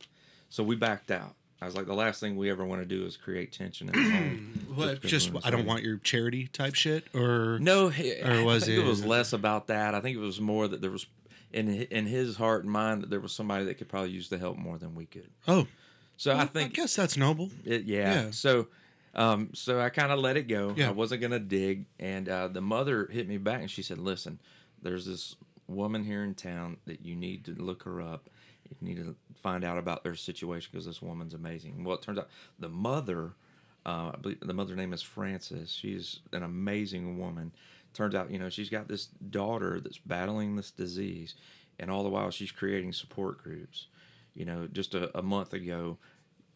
So we backed out. I was like, the last thing we ever want to do is create tension in the home. What, because just I don't want your charity type shit, or No, Or was I think it, it- was less about that. I think it was more that there was in in his heart and mind that there was somebody that could probably use the help more than we could. oh, So I I think guess that's noble. it, yeah. Yeah. So, um, so I kind of let it go. Yeah. I wasn't gonna dig, and uh, the mother hit me back and she said, "Listen, there's this woman here in town that you need to look her up. You need to find out about their situation because this woman's amazing." Well, it turns out the mother, uh, I believe the mother's name is Frances. She's an amazing woman. Turns out, you know, she's got this daughter that's battling this disease, and all the while she's creating support groups. You know, just a, a month ago,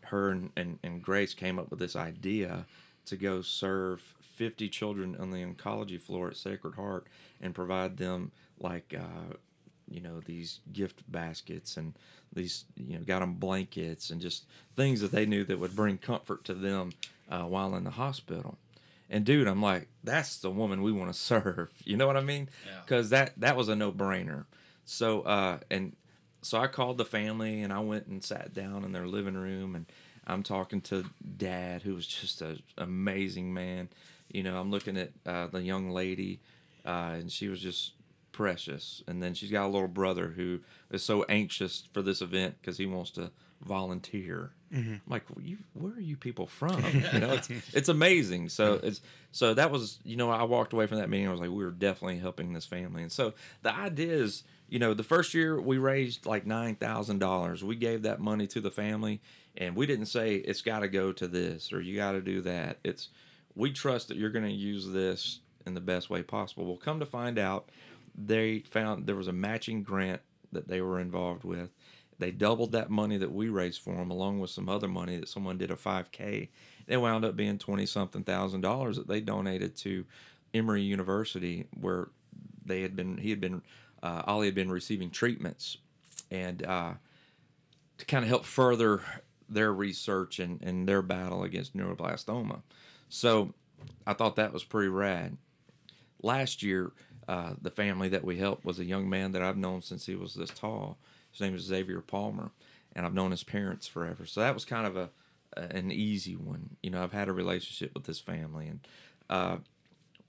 her and, and, and Grace came up with this idea to go serve 50 children on the oncology floor at Sacred Heart and provide them like uh, you know these gift baskets and these you know got them blankets and just things that they knew that would bring comfort to them uh, while in the hospital. And dude, I'm like, that's the woman we want to serve. You know what I mean? Yeah. Because that that was a no brainer. So uh, and so I called the family and I went and sat down in their living room and I'm talking to dad who was just an amazing man. You know, I'm looking at uh, the young lady uh, and she was just precious. And then she's got a little brother who is so anxious for this event because he wants to volunteer. I'm like, well, you, where are you people from? You know, it's it's amazing. So it's so that was you know I walked away from that meeting. I was like, we were definitely helping this family. And so the idea is, you know, the first year we raised like nine thousand dollars. We gave that money to the family, and we didn't say it's got to go to this or you got to do that. It's we trust that you're going to use this in the best way possible. Well, come to find out, they found there was a matching grant that they were involved with. They doubled that money that we raised for them, along with some other money that someone did a 5K. It wound up being twenty something thousand dollars that they donated to Emory University, where they had been he had been uh, Ollie had been receiving treatments, and uh, to kind of help further their research and, and their battle against neuroblastoma. So I thought that was pretty rad. Last year, uh, the family that we helped was a young man that I've known since he was this tall. His name is Xavier Palmer, and I've known his parents forever. So that was kind of a, an easy one. You know, I've had a relationship with this family, and uh,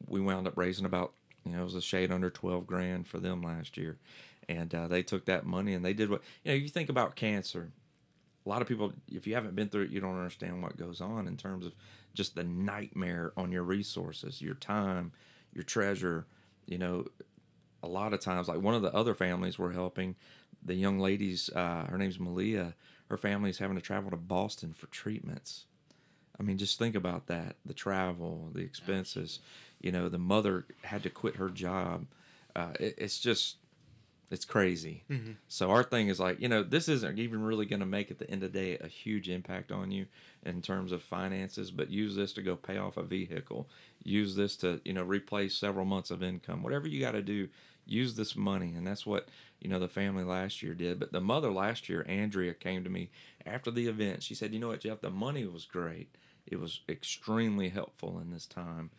we wound up raising about you know it was a shade under 12 grand for them last year. And uh, they took that money and they did what you know you think about cancer a lot of people if you haven't been through it you don't understand what goes on in terms of just the nightmare on your resources your time your treasure. You know a lot of times like one of the other families we're helping the young lady's uh, her name's malia. Her family's having to travel to boston for treatments I mean, just think about that the travel, the expenses. You know, the mother had to quit her job. Uh, it, it's just, it's crazy. So, our thing is like, you know, this isn't even really going to make at the end of the day a huge impact on you in terms of finances, but use this to go pay off a vehicle. Use this to, you know, replace several months of income. Whatever you got to do, use this money. And that's what, you know, the family last year did. But the mother last year, Andrea, came to me after the event. She said, you know what, Jeff, the money was great. It was extremely helpful in this time.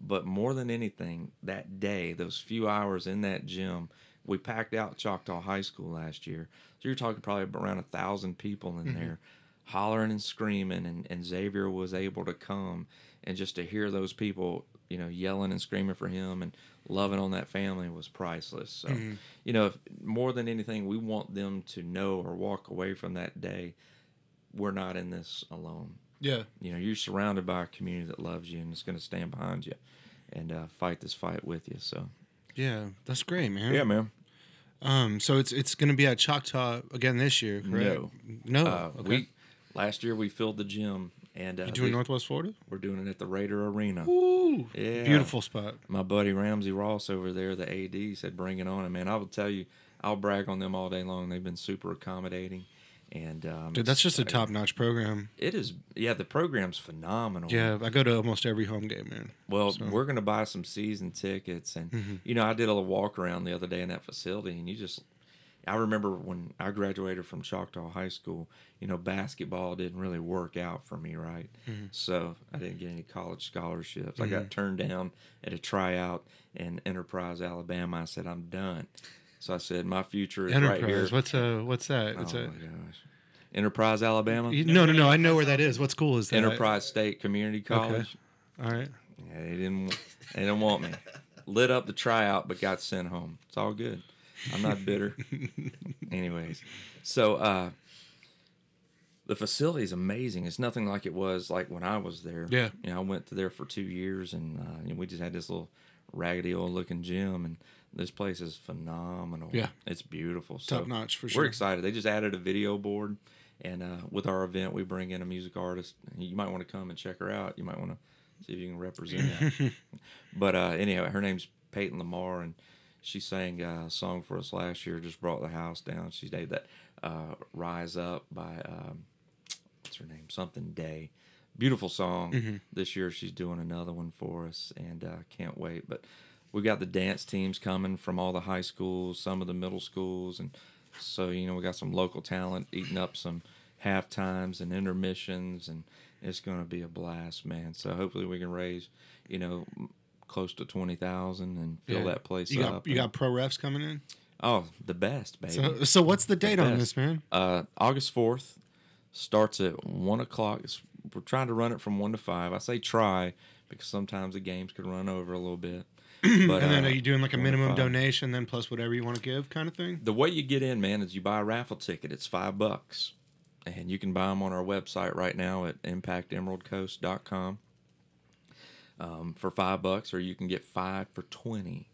But more than anything, that day, those few hours in that gym, we packed out Choctaw High School last year. So you're talking probably around a thousand people in mm-hmm. there hollering and screaming and, and Xavier was able to come and just to hear those people, you know, yelling and screaming for him and loving on that family was priceless. So, mm-hmm. you know, if, more than anything, we want them to know or walk away from that day. We're not in this alone Yeah. you know you're surrounded by a community that loves you and is going to stand behind you and uh, fight this fight with you so Yeah. That's great, man. Yeah, man Um. So it's it's gonna be at Choctaw again this year, correct? no No. uh, okay. we last year we filled the gym and uh, you doing this- Northwest Florida? we're doing it at the raider arena Ooh. Yeah. Beautiful spot. my buddy ramsey ross over there the ad said bring it on and man i will tell you i'll brag on them all day long they've been super accommodating and um, Dude, that's just a top notch program. it is yeah the program's phenomenal Yeah, I go to almost every home game, man. Well, So- we're gonna buy some season tickets, and Mm-hmm. you know, I did a little walk around the other day in that facility, and you just, I remember when I graduated from Choctaw High School, you know, basketball didn't really work out for me, right? So I didn't get any college scholarships. I got turned down at a tryout in Enterprise, Alabama. I said, I'm done. So I said, my future is Enterprise. right here. What's uh what's that? oh It's my gosh. Enterprise, Alabama? You- no, no, no. I know where that is. What school is that? Enterprise State Community College. All right. Yeah, they didn't. They didn't want me. Lit up the tryout, but got sent home. It's all good. I'm not bitter. Anyways, so uh, the facility is amazing. It's nothing like it was like when I was there. Yeah. You know, I went to there for two years, and uh, you know, we just had this little raggedy old looking gym, and this place is phenomenal. Yeah. it's beautiful. So Top notch for sure. We're excited. They just added a video board, and uh, with our event, we bring in a music artist. You might want to come and check her out. You might want to see if you can represent her. but uh, anyhow, her name's Peyton Lamar, and she sang a song for us last year. Just brought the house down. She did that uh, "Rise Up" by um, what's her name? Something Day. Beautiful song. Mm-hmm. This year she's doing another one for us, and uh, can't wait. But we got the dance teams coming from all the high schools, some of the middle schools, and so you know we got some local talent eating up some half times and intermissions, and it's going to be a blast, man. So hopefully we can raise, you know, close to twenty thousand and fill Yeah. that place You up. got you and- got pro refs coming in. oh the best, baby. So, so what's the date on this, man? Uh, August fourth starts at one o'clock. It's, we're trying to run it from one to five. I say try because sometimes the games could run over a little bit. But And then uh, are you doing like a minimum donation, then plus whatever you want to give, kind of thing? The way you get in, man, is you buy a raffle ticket. It's five bucks, and you can buy them on our website right now at impactemeraldcoast.com um, for five bucks, or you can get five for twenty.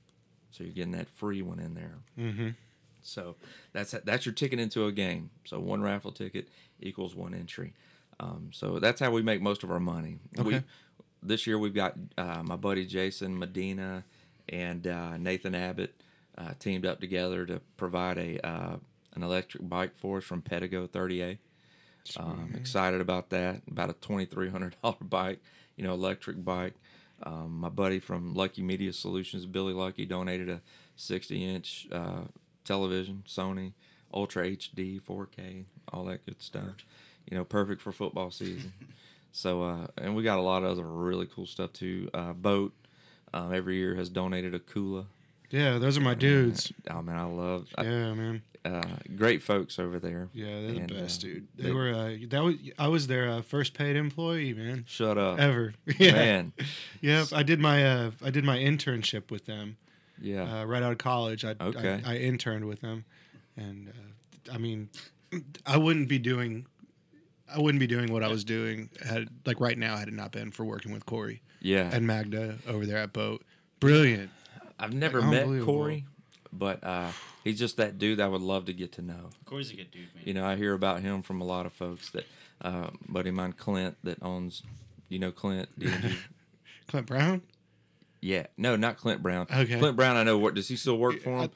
So you're getting that free one in there. Mm-hmm. So that's that's your ticket into a game. So one raffle ticket equals one entry. Um, so that's how we make most of our money. We, Okay. this year we've got uh, my buddy Jason Medina and uh, Nathan Abbott uh, teamed up together to provide a uh, an electric bike for us from Pedego 30A. Um, excited about that. About a twenty three hundred dollar bike, you know, electric bike. Um, my buddy from Lucky Media Solutions, Billy Lucky, donated a sixty inch uh, television, Sony Ultra HD, four K, all that good stuff. You know, perfect for football season. so, uh, and we got a lot of other really cool stuff too. Uh, BOTE um, every year has donated a Kula. Yeah, those are my dudes. Oh man, I love. I- Yeah, man. uh, great folks over there. Yeah, they're the best, uh, dude. They, they- were. Uh, that was. I was their uh, first paid employee, man. Shut up, Ever. yeah. man. Yep. I did my. Uh, I did my internship with them. Yeah. uh, right out of college. I, Okay. I, I interned with them, and uh, I mean, I wouldn't be doing, I wouldn't be doing what I was doing had like right now had it not been for working with Corey yeah. and Magda over there at BOTE. Brilliant. I've never Like, met. Corey, but uh, he's just that dude I would love to get to know. Corey's a good dude, man. You know, I hear about him from a lot of folks that, uh, buddy of mine, Clint, that owns, you know, Clint. Clint Brown. yeah, no, not Clint Brown. Okay. Clint Brown, I know. What does he still work for him?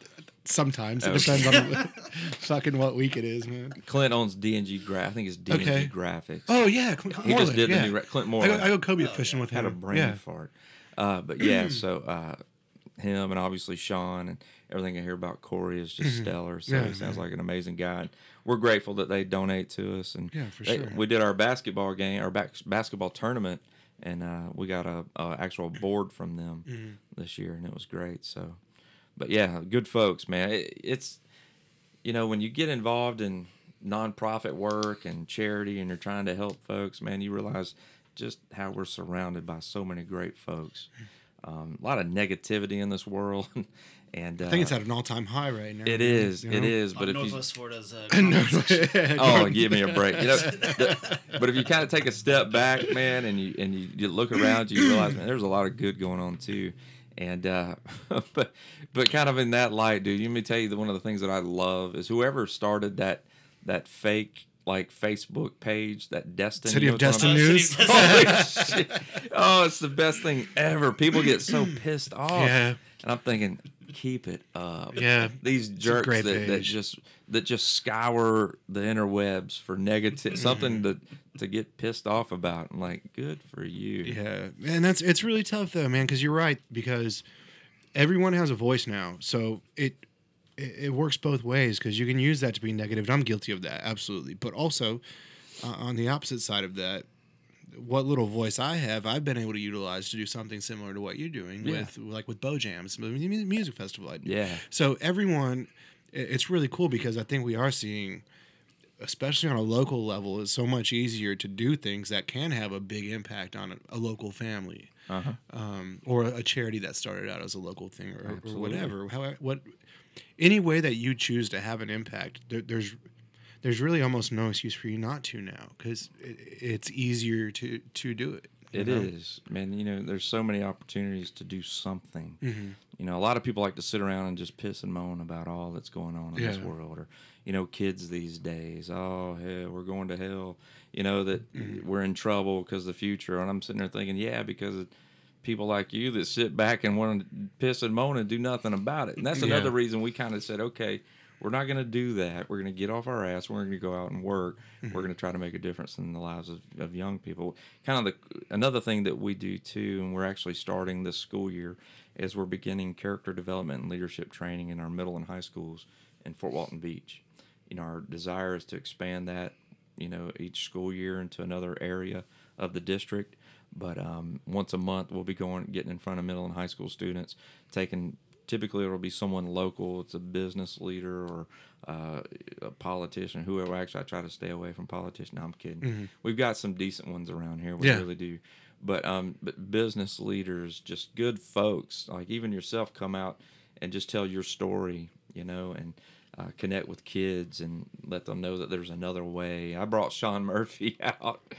Sometimes it Okay. depends on fucking what week it is, man. Clint owns D&G Gra- I think it's D&G Okay. Graphics. Oh yeah, Clint he just Moreland, did yeah. the new ra- Clint I Moore. go, I go cobia fishing with him. had him. a brain yeah. fart. Uh, but yeah, so uh, him and obviously Sean and everything I hear about Corey is just stellar. So Mm-hmm. Yeah, he sounds man. like an amazing guy. And we're grateful that they donate to us. And Yeah, for they- sure. we did our basketball game, our back, basketball tournament, and uh, we got a, a actual board from them Mm-hmm. this year, and it was great. So, but yeah, good folks, man. It, it's you know when you get involved in nonprofit work and charity, and you're trying to help folks, man, you realize just how we're surrounded by so many great folks. Um, a lot of negativity in this world, and uh, I think it's at an all-time high right now. it is, you know? is. On But if you Northwest Florida's uh, No, comment section. oh, give me a break. You know, the- but if you kind of take a step back, man, and you and you, you look around you, you realize, man, there's a lot of good going on too. And uh, but but kind of in that light, dude, let me tell you that one of the things that I love is whoever started that that fake like Facebook page, that Destin City of know Destin Oh, News. Holy shit. Oh, it's the best thing ever. People get so pissed off. Yeah. And I'm thinking, keep it up. Yeah. These jerks great that, that just that just scour the interwebs for negative something to to get pissed off about. I'm like, good for you. Yeah, and that's it's really tough though, man. Because you're right. Because everyone has a voice now, so it it, it works both ways because you can use that to be negative, and I'm guilty of that absolutely. But also, uh, on the opposite side of that, what little voice I have, I've been able to utilize to do something similar to what you're doing Yeah. with like with Bo Jams, the music festival. I do. Yeah. So everyone, it's really cool because I think we are seeing, especially on a local level, it's so much easier to do things that can have a big impact on a, a local family Uh-huh. um, or a charity that started out as a local thing or, or whatever. However, what any way that you choose to have an impact, there, there's there's really almost no excuse for you not to now because it, it's easier to to do it. It know? is, man. You know, there's so many opportunities to do something. Mm-hmm. You know, a lot of people like to sit around and just piss and moan about all that's going on in this world, or you know, kids these days. Oh, hell, we're going to hell. You know that we're in trouble because the future. And I'm sitting there thinking, yeah, because of people like you that sit back and want to piss and moan and do nothing about it. And that's Yeah. another reason we kind of said, okay, we're not going to do that. We're going to get off our ass. We're going to go out and work. We're going to try to make a difference in the lives of, of young people. Kind of the another thing that we do too, and we're actually starting this school year, is we're beginning character development and leadership training in our middle and high schools in Fort Walton Beach. You know, our desire is to expand that, you know, each school year into another area of the district. But um, once a month, we'll be going, getting in front of middle and high school students, taking. Typically, it'll be someone local. It's a business leader or uh, a politician, whoever. Actually, I try to stay away from politicians. No, I'm kidding. We've got some decent ones around here. We Yeah. really do. But um, but business leaders, just good folks, like even yourself, come out and just tell your story, you know, and uh, connect with kids and let them know that there's another way. I brought Sean Murphy out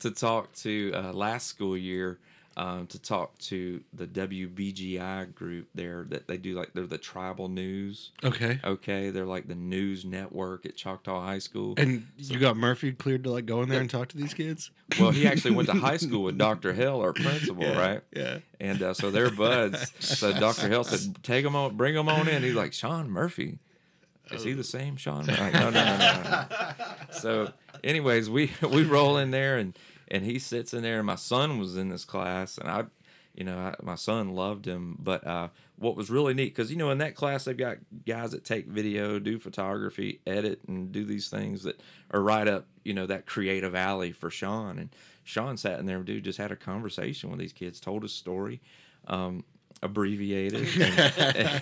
to talk to uh, last school year. Um, to talk to the WBGI group there that they do like they're the tribal news. Okay. Okay, they're like the news network at Choctaw High School. And you got Murphy cleared to like go in there and talk to these kids. well, he actually went to high school with Dr. Hill, our principal, right? Yeah. And uh, so they're buds. So Dr. Hill said, "Take him on, bring him on in." He's like, "Sean Murphy, is he the same Sean?" Like, no, no, no, no, no. So, anyways, we we roll in there, and and he sits in there. And my son was in this class, and I, you know, I, my son loved him. But uh, what was really neat, because you know, in that class they've got guys that take video, do photography, edit, and do these things that are right up, you know, that creative alley for Sean. And Sean sat in there, dude, just had a conversation with these kids, told his story. Um, abbreviated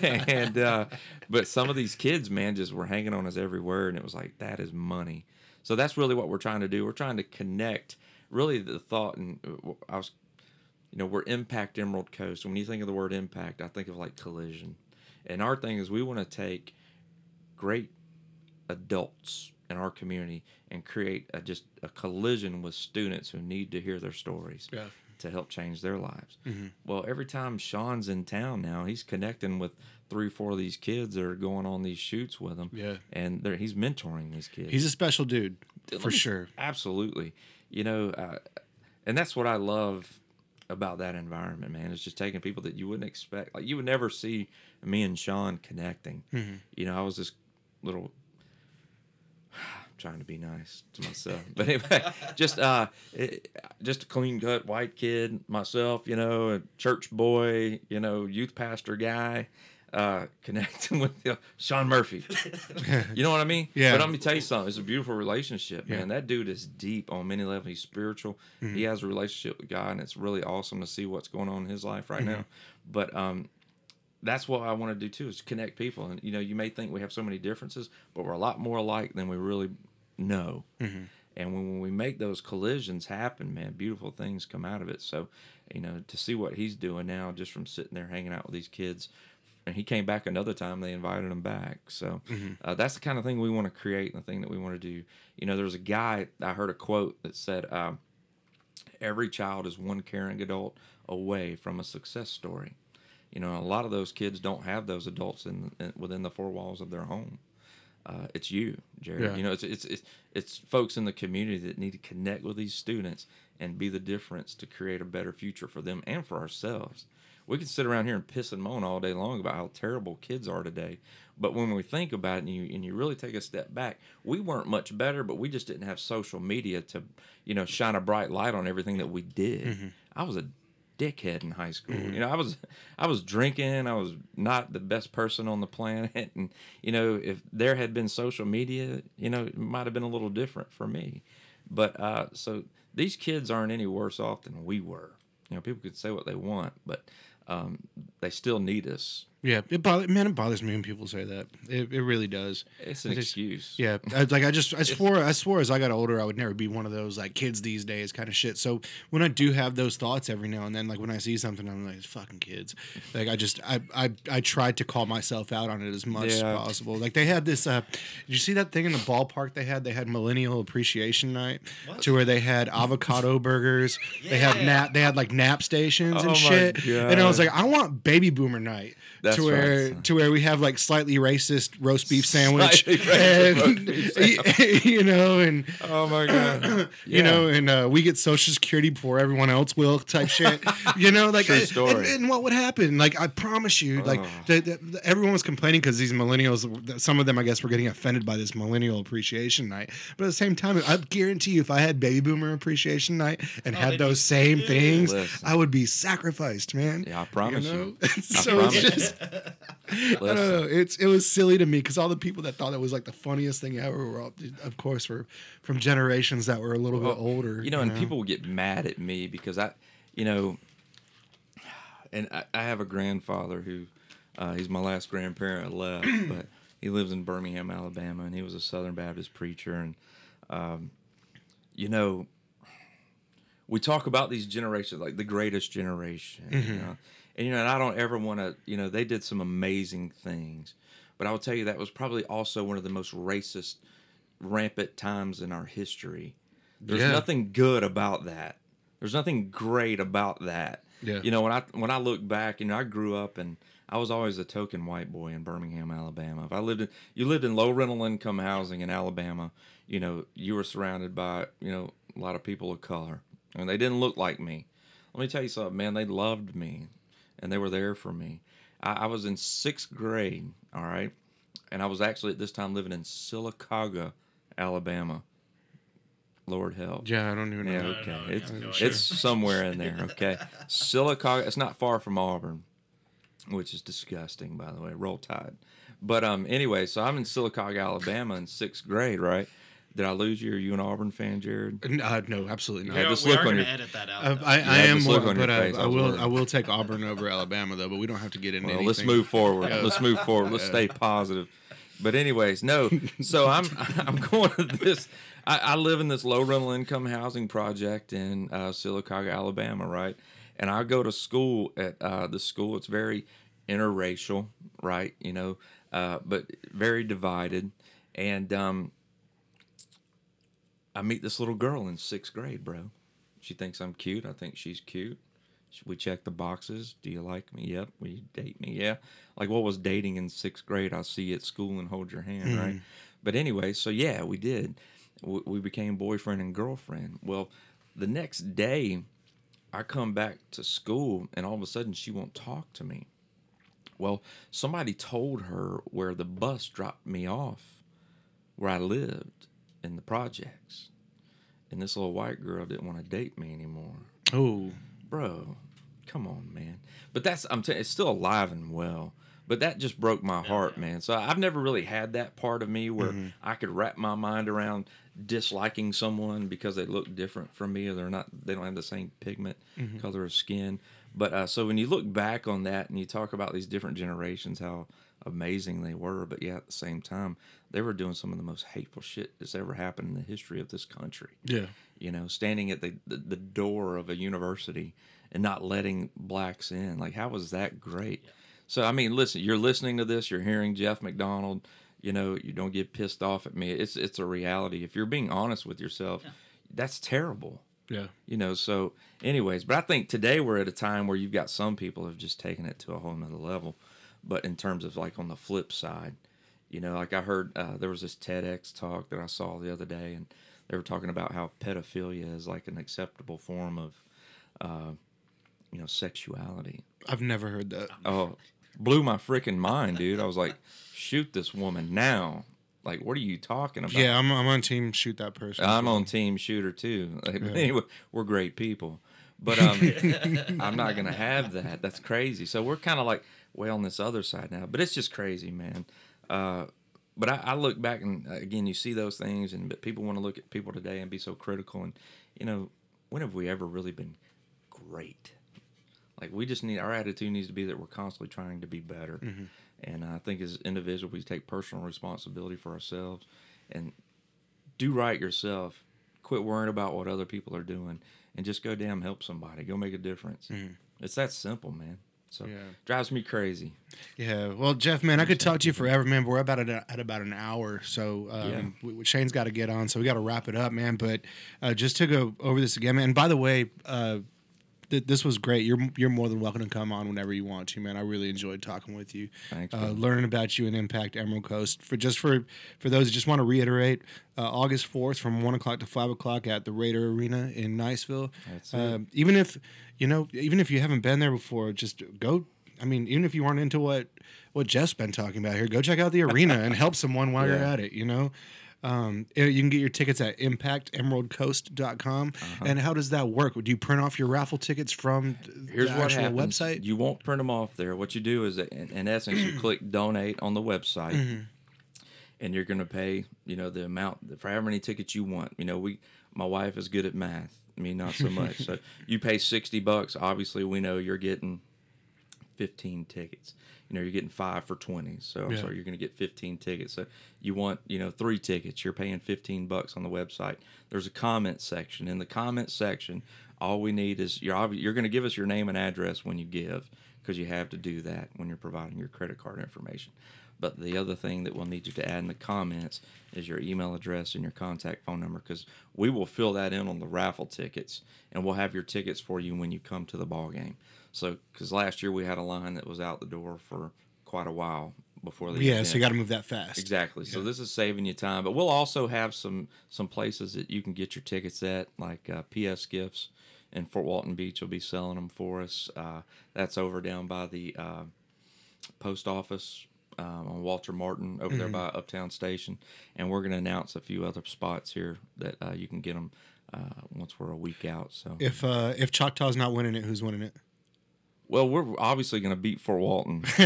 and, and uh but some of these kids man just were hanging on us every word and it was like that is money so that's really what we're trying to do we're trying to connect really the thought and uh, i was you know we're impact emerald coast when you think of the word impact i think of like collision and our thing is we want to take great adults in our community and create a, just a collision with students who need to hear their stories Yeah. to help change their lives. Well, every time Sean's in town now, he's connecting with three, four of these kids that are going on these shoots with him. Yeah. and they're, he's mentoring these kids. He's a special dude Let for me- sure. Absolutely. You know, uh, and that's what I love about that environment, man. It's just taking people that you wouldn't expect. Like you would never see me and Sean connecting. You know, I was this little trying to be nice to myself, but anyway, just uh, it, just a clean cut white kid, myself. You know, a church boy. You know, youth pastor guy. Uh, connecting with Sean Murphy. You know what I mean? Yeah. But let me tell you something. It's a beautiful relationship, man. Yeah. That dude is deep on many levels. He's spiritual. He has a relationship with God, and it's really awesome to see what's going on in his life right now. But um, that's what I want to do too is connect people. And you know, you may think we have so many differences, but we're a lot more alike than we really know. And when, when we make those collisions happen, man, beautiful things come out of it. So, you know, to see what he's doing now, just from sitting there hanging out with these kids, and he came back another time. They invited him back. So uh, that's the kind of thing we want to create, and the thing that we want to do. You know, there's a guy I heard a quote that said, um, "Every child is one caring adult away from a success story." You know, a lot of those kids don't have those adults in, in within the four walls of their home. Uh, it's you, Jared. Yeah. You know, it's, it's it's it's folks in the community that need to connect with these students and be the difference to create a better future for them and for ourselves. We can sit around here and piss and moan all day long about how terrible kids are today, but when we think about it and you and you really take a step back, we weren't much better, but we just didn't have social media to, you know, shine a bright light on everything that we did. I was a dickhead in high school. You know, I was I was drinking. I was not the best person on the planet, and you know, if there had been social media, you know, it might have been a little different for me. But uh, so these kids aren't any worse off than we were. You know, people could say what they want, but um, they still need us. Yeah, it bothers man. It bothers me when people say that. It, it really does. It's an I just- excuse. Yeah, I, like I just I swore I swore as I got older I would never be one of those like kids these days kind of shit. So when I do have those thoughts every now and then, like when I see something, I'm like, fucking kids. Like I just I I I tried to call myself out on it as much as possible. Like they had this. uh Did you see that thing in the ballpark? They had they had Millennial Appreciation Night What? to where they had avocado burgers. They had nap. They had like nap stations Oh and shit. And I was like, I want baby boomer night. That's to where right. to where we have like slightly racist roast beef sandwich and beef you know and Oh my god. you know and uh, we get social security before everyone else will type shit you know like True story. And, and what would happen like i promise you like Oh. the, the, the- everyone was complaining because these millennials some of them i guess were getting offended by this millennial appreciation night but at the same time i guarantee you if i had baby boomer appreciation night and Oh, had those same things Listen. i would be sacrificed man Yeah, I promise you. know? I so promise you. just I don't know. It's it was silly to me because all the people that thought it was like the funniest thing ever were, all, of course, were from generations that were a little bit older. You know, and people would get mad at me because I, you know, and I, I have a grandfather who, uh, he's my last grandparent left, but he lives in Birmingham, Alabama, and he was a Southern Baptist preacher. And, um, you know, we talk about these generations, like the greatest generation, you know, and you know, and I don't ever want to, you know, they did some amazing things, but I will tell you that was probably also one of the most racist, rampant times in our history. There's Yeah. nothing good about that. There's nothing great about that. Yeah. You know, when I when I look back, you know, I grew up and I was always a token white boy in Birmingham, Alabama. If I lived in you lived in low rental income housing in Alabama, you know, you were surrounded by, you know, a lot of people of color. And they didn't look like me. Let me tell you something, man, they loved me and they were there for me. I, I was in sixth grade, all right, and I was actually at this time living in Sylacauga, Alabama. Lord help. yeah, I don't even know. Yeah, No, okay. no, it's no, it's somewhere in there. Okay, Sylacauga. It's not far from Auburn, which is disgusting, by the way. Roll Tide. But um, anyway, so I'm in Sylacauga, Alabama, in sixth grade. Right? Did I lose you? Are you an Auburn fan, Jared? Uh, no, absolutely not. Yeah, We are- just we look are on your- edit that out. Uh, though. I, I am just look one, on your but I, I I will worried. I will take Auburn over Alabama though. But we don't have to get into. Well, let's move forward. Yeah. Let's move forward. Let's stay positive. But anyways, no. So I'm I'm going to this. I, I live in this low rental income housing project in uh, Sylacauga, Alabama, right? And I go to school at uh, the school. It's very interracial, right? You know, uh, but very divided. And um, I meet this little girl in sixth grade, bro. She thinks I'm cute. I think she's cute. We check the boxes. Do you like me? Yep. Will you date me? Yeah. Like what was dating in sixth grade? I'll see you at school and hold your hand, right? Mm. But anyway, so yeah, we did. We, we became boyfriend and girlfriend. Well, the next day, I come back to school and all of a sudden she won't talk to me. Well, somebody told her where the bus dropped me off, where I lived in the projects. And this little white girl didn't want to date me anymore Oh, bro, come on, man. But that's I'm telling it's still alive and well. But that just broke my heart, man. So I've never really had that part of me where I could wrap my mind around disliking someone because they look different from me or they're not they don't have the same pigment color of skin. But uh, so when you look back on that and you talk about these different generations, how amazing they were, but yeah, at the same time, they were doing some of the most hateful shit that's ever happened in the history of this country yeah. you know, standing at the, the, the door of a university and not letting blacks in. Like, how was that great? So, I mean, listen, you're listening to this, you're hearing Jeff McDonald, you know, you don't get pissed off at me. It's, it's a reality. If you're being honest with yourself, that's terrible. Yeah. You know, so anyways, but I think today we're at a time where you've got some people have just taken it to a whole nother level. But in terms of like on the flip side, you know, like I heard uh, there was this TEDx talk that I saw the other day, and they were talking about how pedophilia is like an acceptable form of, uh, you know, sexuality. I've never heard that. Oh, blew my freaking mind, dude. I was like, shoot this woman now. Like, what are you talking about? Yeah, I'm, I'm on team shoot that person. I'm on team shooter too. Like, Yeah. Anyway, we're great people. But um, I'm not gonna have that. That's crazy. So we're kind of like way on this other side now. But it's just crazy, man. Uh, but I, I look back and uh, again, you see those things, and but people want to look at people today and be so critical. And you know, when have we ever really been great? Like we just need our attitude needs to be that we're constantly trying to be better. And I think as individuals, we take personal responsibility for ourselves and do right yourself. Quit worrying about what other people are doing and just go damn help somebody. Go make a difference. It's that simple, man. So Yeah. drives me crazy. Yeah, well, Jeff, man, I could talk to you forever, man. But we're about at, at about an hour, so um, Yeah. we- Shane's got to get on, so we got to wrap it up, man. But uh, just to go over this again, man. And by the way, uh, th- this was great. You're you're more than welcome to come on whenever you want to, man. I really enjoyed talking with you, Thanks, uh, learning about you and Impact Emerald Coast. For just for for those who just want to reiterate, uh, August fourth from one o'clock to five o'clock at the Raider Arena in Niceville. That's it. Um, even if you know, even if you haven't been there before, just go. I mean, even if you aren't into what what Jeff's been talking about here, go check out the arena and help someone while you're at it. You know, um, eh, you can get your tickets at impactemeraldcoast.com. Uh-huh. And how does that work? Do you print off your raffle tickets from Here's the what happens. website? You won't print them off there. What you do is, in, in essence, you click donate on the website, Mm-hmm. and you're going to pay, you know, the amount for however many tickets you want. You know, we, my wife is good at math. Me, not so much. so you pay sixty bucks. Obviously, we know you're getting fifteen tickets. You know, you're getting five for twenty. So, Yeah. so you're going to get fifteen tickets. So you want, you know, three tickets. You're paying fifteen bucks on the website. There's a comment section. In the comment section, all we need is you're you're going to give us your name and address when you give because you have to do that when you're providing your credit card information. But the other thing that we'll need you to add in the comments is your email address and your contact phone number because we will fill that in on the raffle tickets and we'll have your tickets for you when you come to the ball game. So, because last year we had a line that was out the door for quite a while before the yeah, event. so you got to move that fast. Exactly. So this is saving you time, but we'll also have some some places that you can get your tickets at, like uh, PS Gifts in Fort Walton Beach. will be selling them for us. Uh, that's over down by the uh, post office um, on Walter Martin over there by Uptown Station, and we're going to announce a few other spots here that uh, you can get them uh, once we're a week out. So If uh, if Choctaw's not winning it, who's winning it? well, we're obviously going to beat Fort Walton,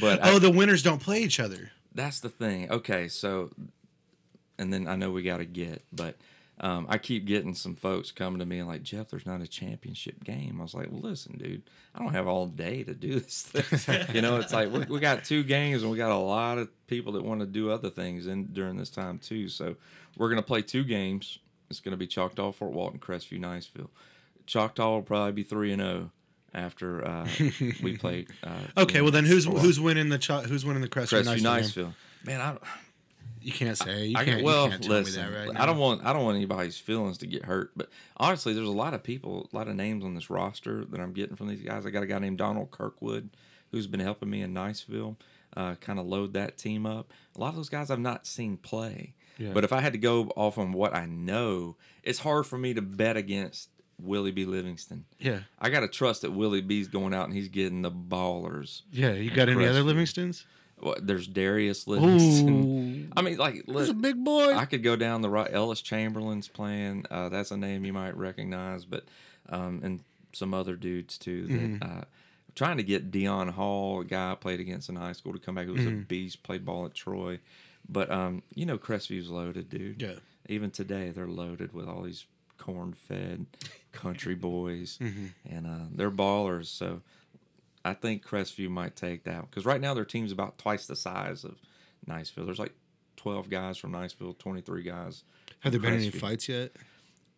but I- oh, the winners don't play each other. that's the thing. Okay, so, and then I know we got to get, but um, I keep getting some folks coming to me and like, Jeff, there's not a championship game. I was like, well, listen, dude, I don't have all day to do this. Thing. you know, it's like we we got two games and we got a lot of people that want to do other things in during this time too. So we're gonna play two games. It's gonna be Choctaw, Fort Walton, Crestview, Niceville. Choctaw will probably be three and zero after uh, we play. Uh, Okay, well then who's who's winning the Cho- who's winning the Crestview Crestview, Niceville? Niceville? Man, I. You can't say. You I can't. can, well, you can't tell listen. me that right I don't want I don't want anybody's feelings to get hurt, but honestly, there's a lot of people, a lot of names on this roster that I'm getting from these guys. I got a guy named Donald Kirkwood who's been helping me in Niceville, uh, kind of load that team up. A lot of those guys I've not seen play, Yeah. but if I had to go off on what I know, it's hard for me to bet against Willie B. Livingston. Yeah, I got to trust that Willie B's going out and he's getting the ballers. yeah. You got any other. Livingstons? Well, there's Darius Livingston. Ooh, I mean, like, he's a big boy. I could go down the right. Ellis Chamberlain's playing. Uh, that's a name you might recognize, but um, and some other dudes too. That Mm-hmm. uh, trying to get Dion Hall, a guy I played against in high school, to come back. Who was Mm-hmm. a beast, played ball at Troy. But um, you know, Crestview's loaded, dude. Yeah. Even today, they're loaded with all these corn-fed country boys, Mm-hmm. and uh, they're ballers. So I think Crestview might take that because right now their team's about twice the size of Niceville. There's like 12 guys from Niceville, 23 guys. Have there from been any fights yet?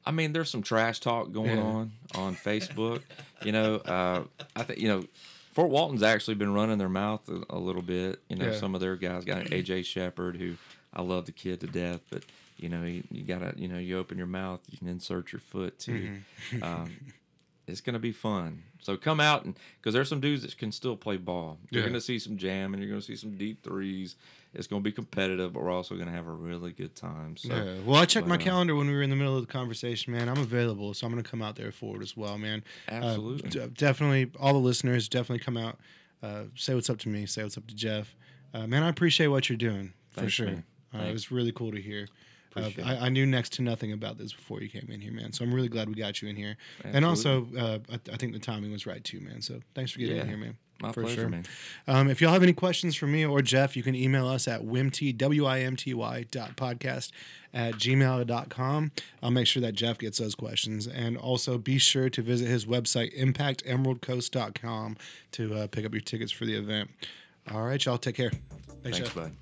I mean, there's some trash talk going Yeah. on on Facebook. you know, uh, I think you know Fort Walton's actually been running their mouth a, a little bit. You know, Yeah. some of their guys got AJ Shepard, who I love the kid to death, but you know, you, you gotta, you know, you open your mouth, you can insert your foot too. Mm-hmm. um, it's gonna be fun. So come out and because there's some dudes that can still play ball. You're Yeah. gonna see some jam and you're gonna see some deep threes. It's gonna be competitive, but we're also gonna have a really good time. So yeah. Well, I checked my but, uh, calendar when we were in the middle of the conversation, man. I'm available, so I'm gonna come out there for it as well, man. Uh, Absolutely. d- definitely, all the listeners definitely come out. Uh, say what's up to me. Say what's up to Jeff. Uh, man, I appreciate what you're doing for sure. Uh, it was really cool to hear. Uh, I. I knew next to nothing about this before you came in here, man. So I'm really glad we got you in here. And also, uh, I, I think the timing was right too, man. So thanks for getting in here, man. My for pleasure, sure. man. Um, if y'all have any questions for me or Jeff, you can email us at wimty, W-I-M-T-Y dot podcast at gmail.com. I'll make sure that Jeff gets those questions. And also be sure to visit his website, impactemeraldcoast.com to uh, pick up your tickets for the event. All right, y'all take care. Thanks, Thanks, Jeff. bud.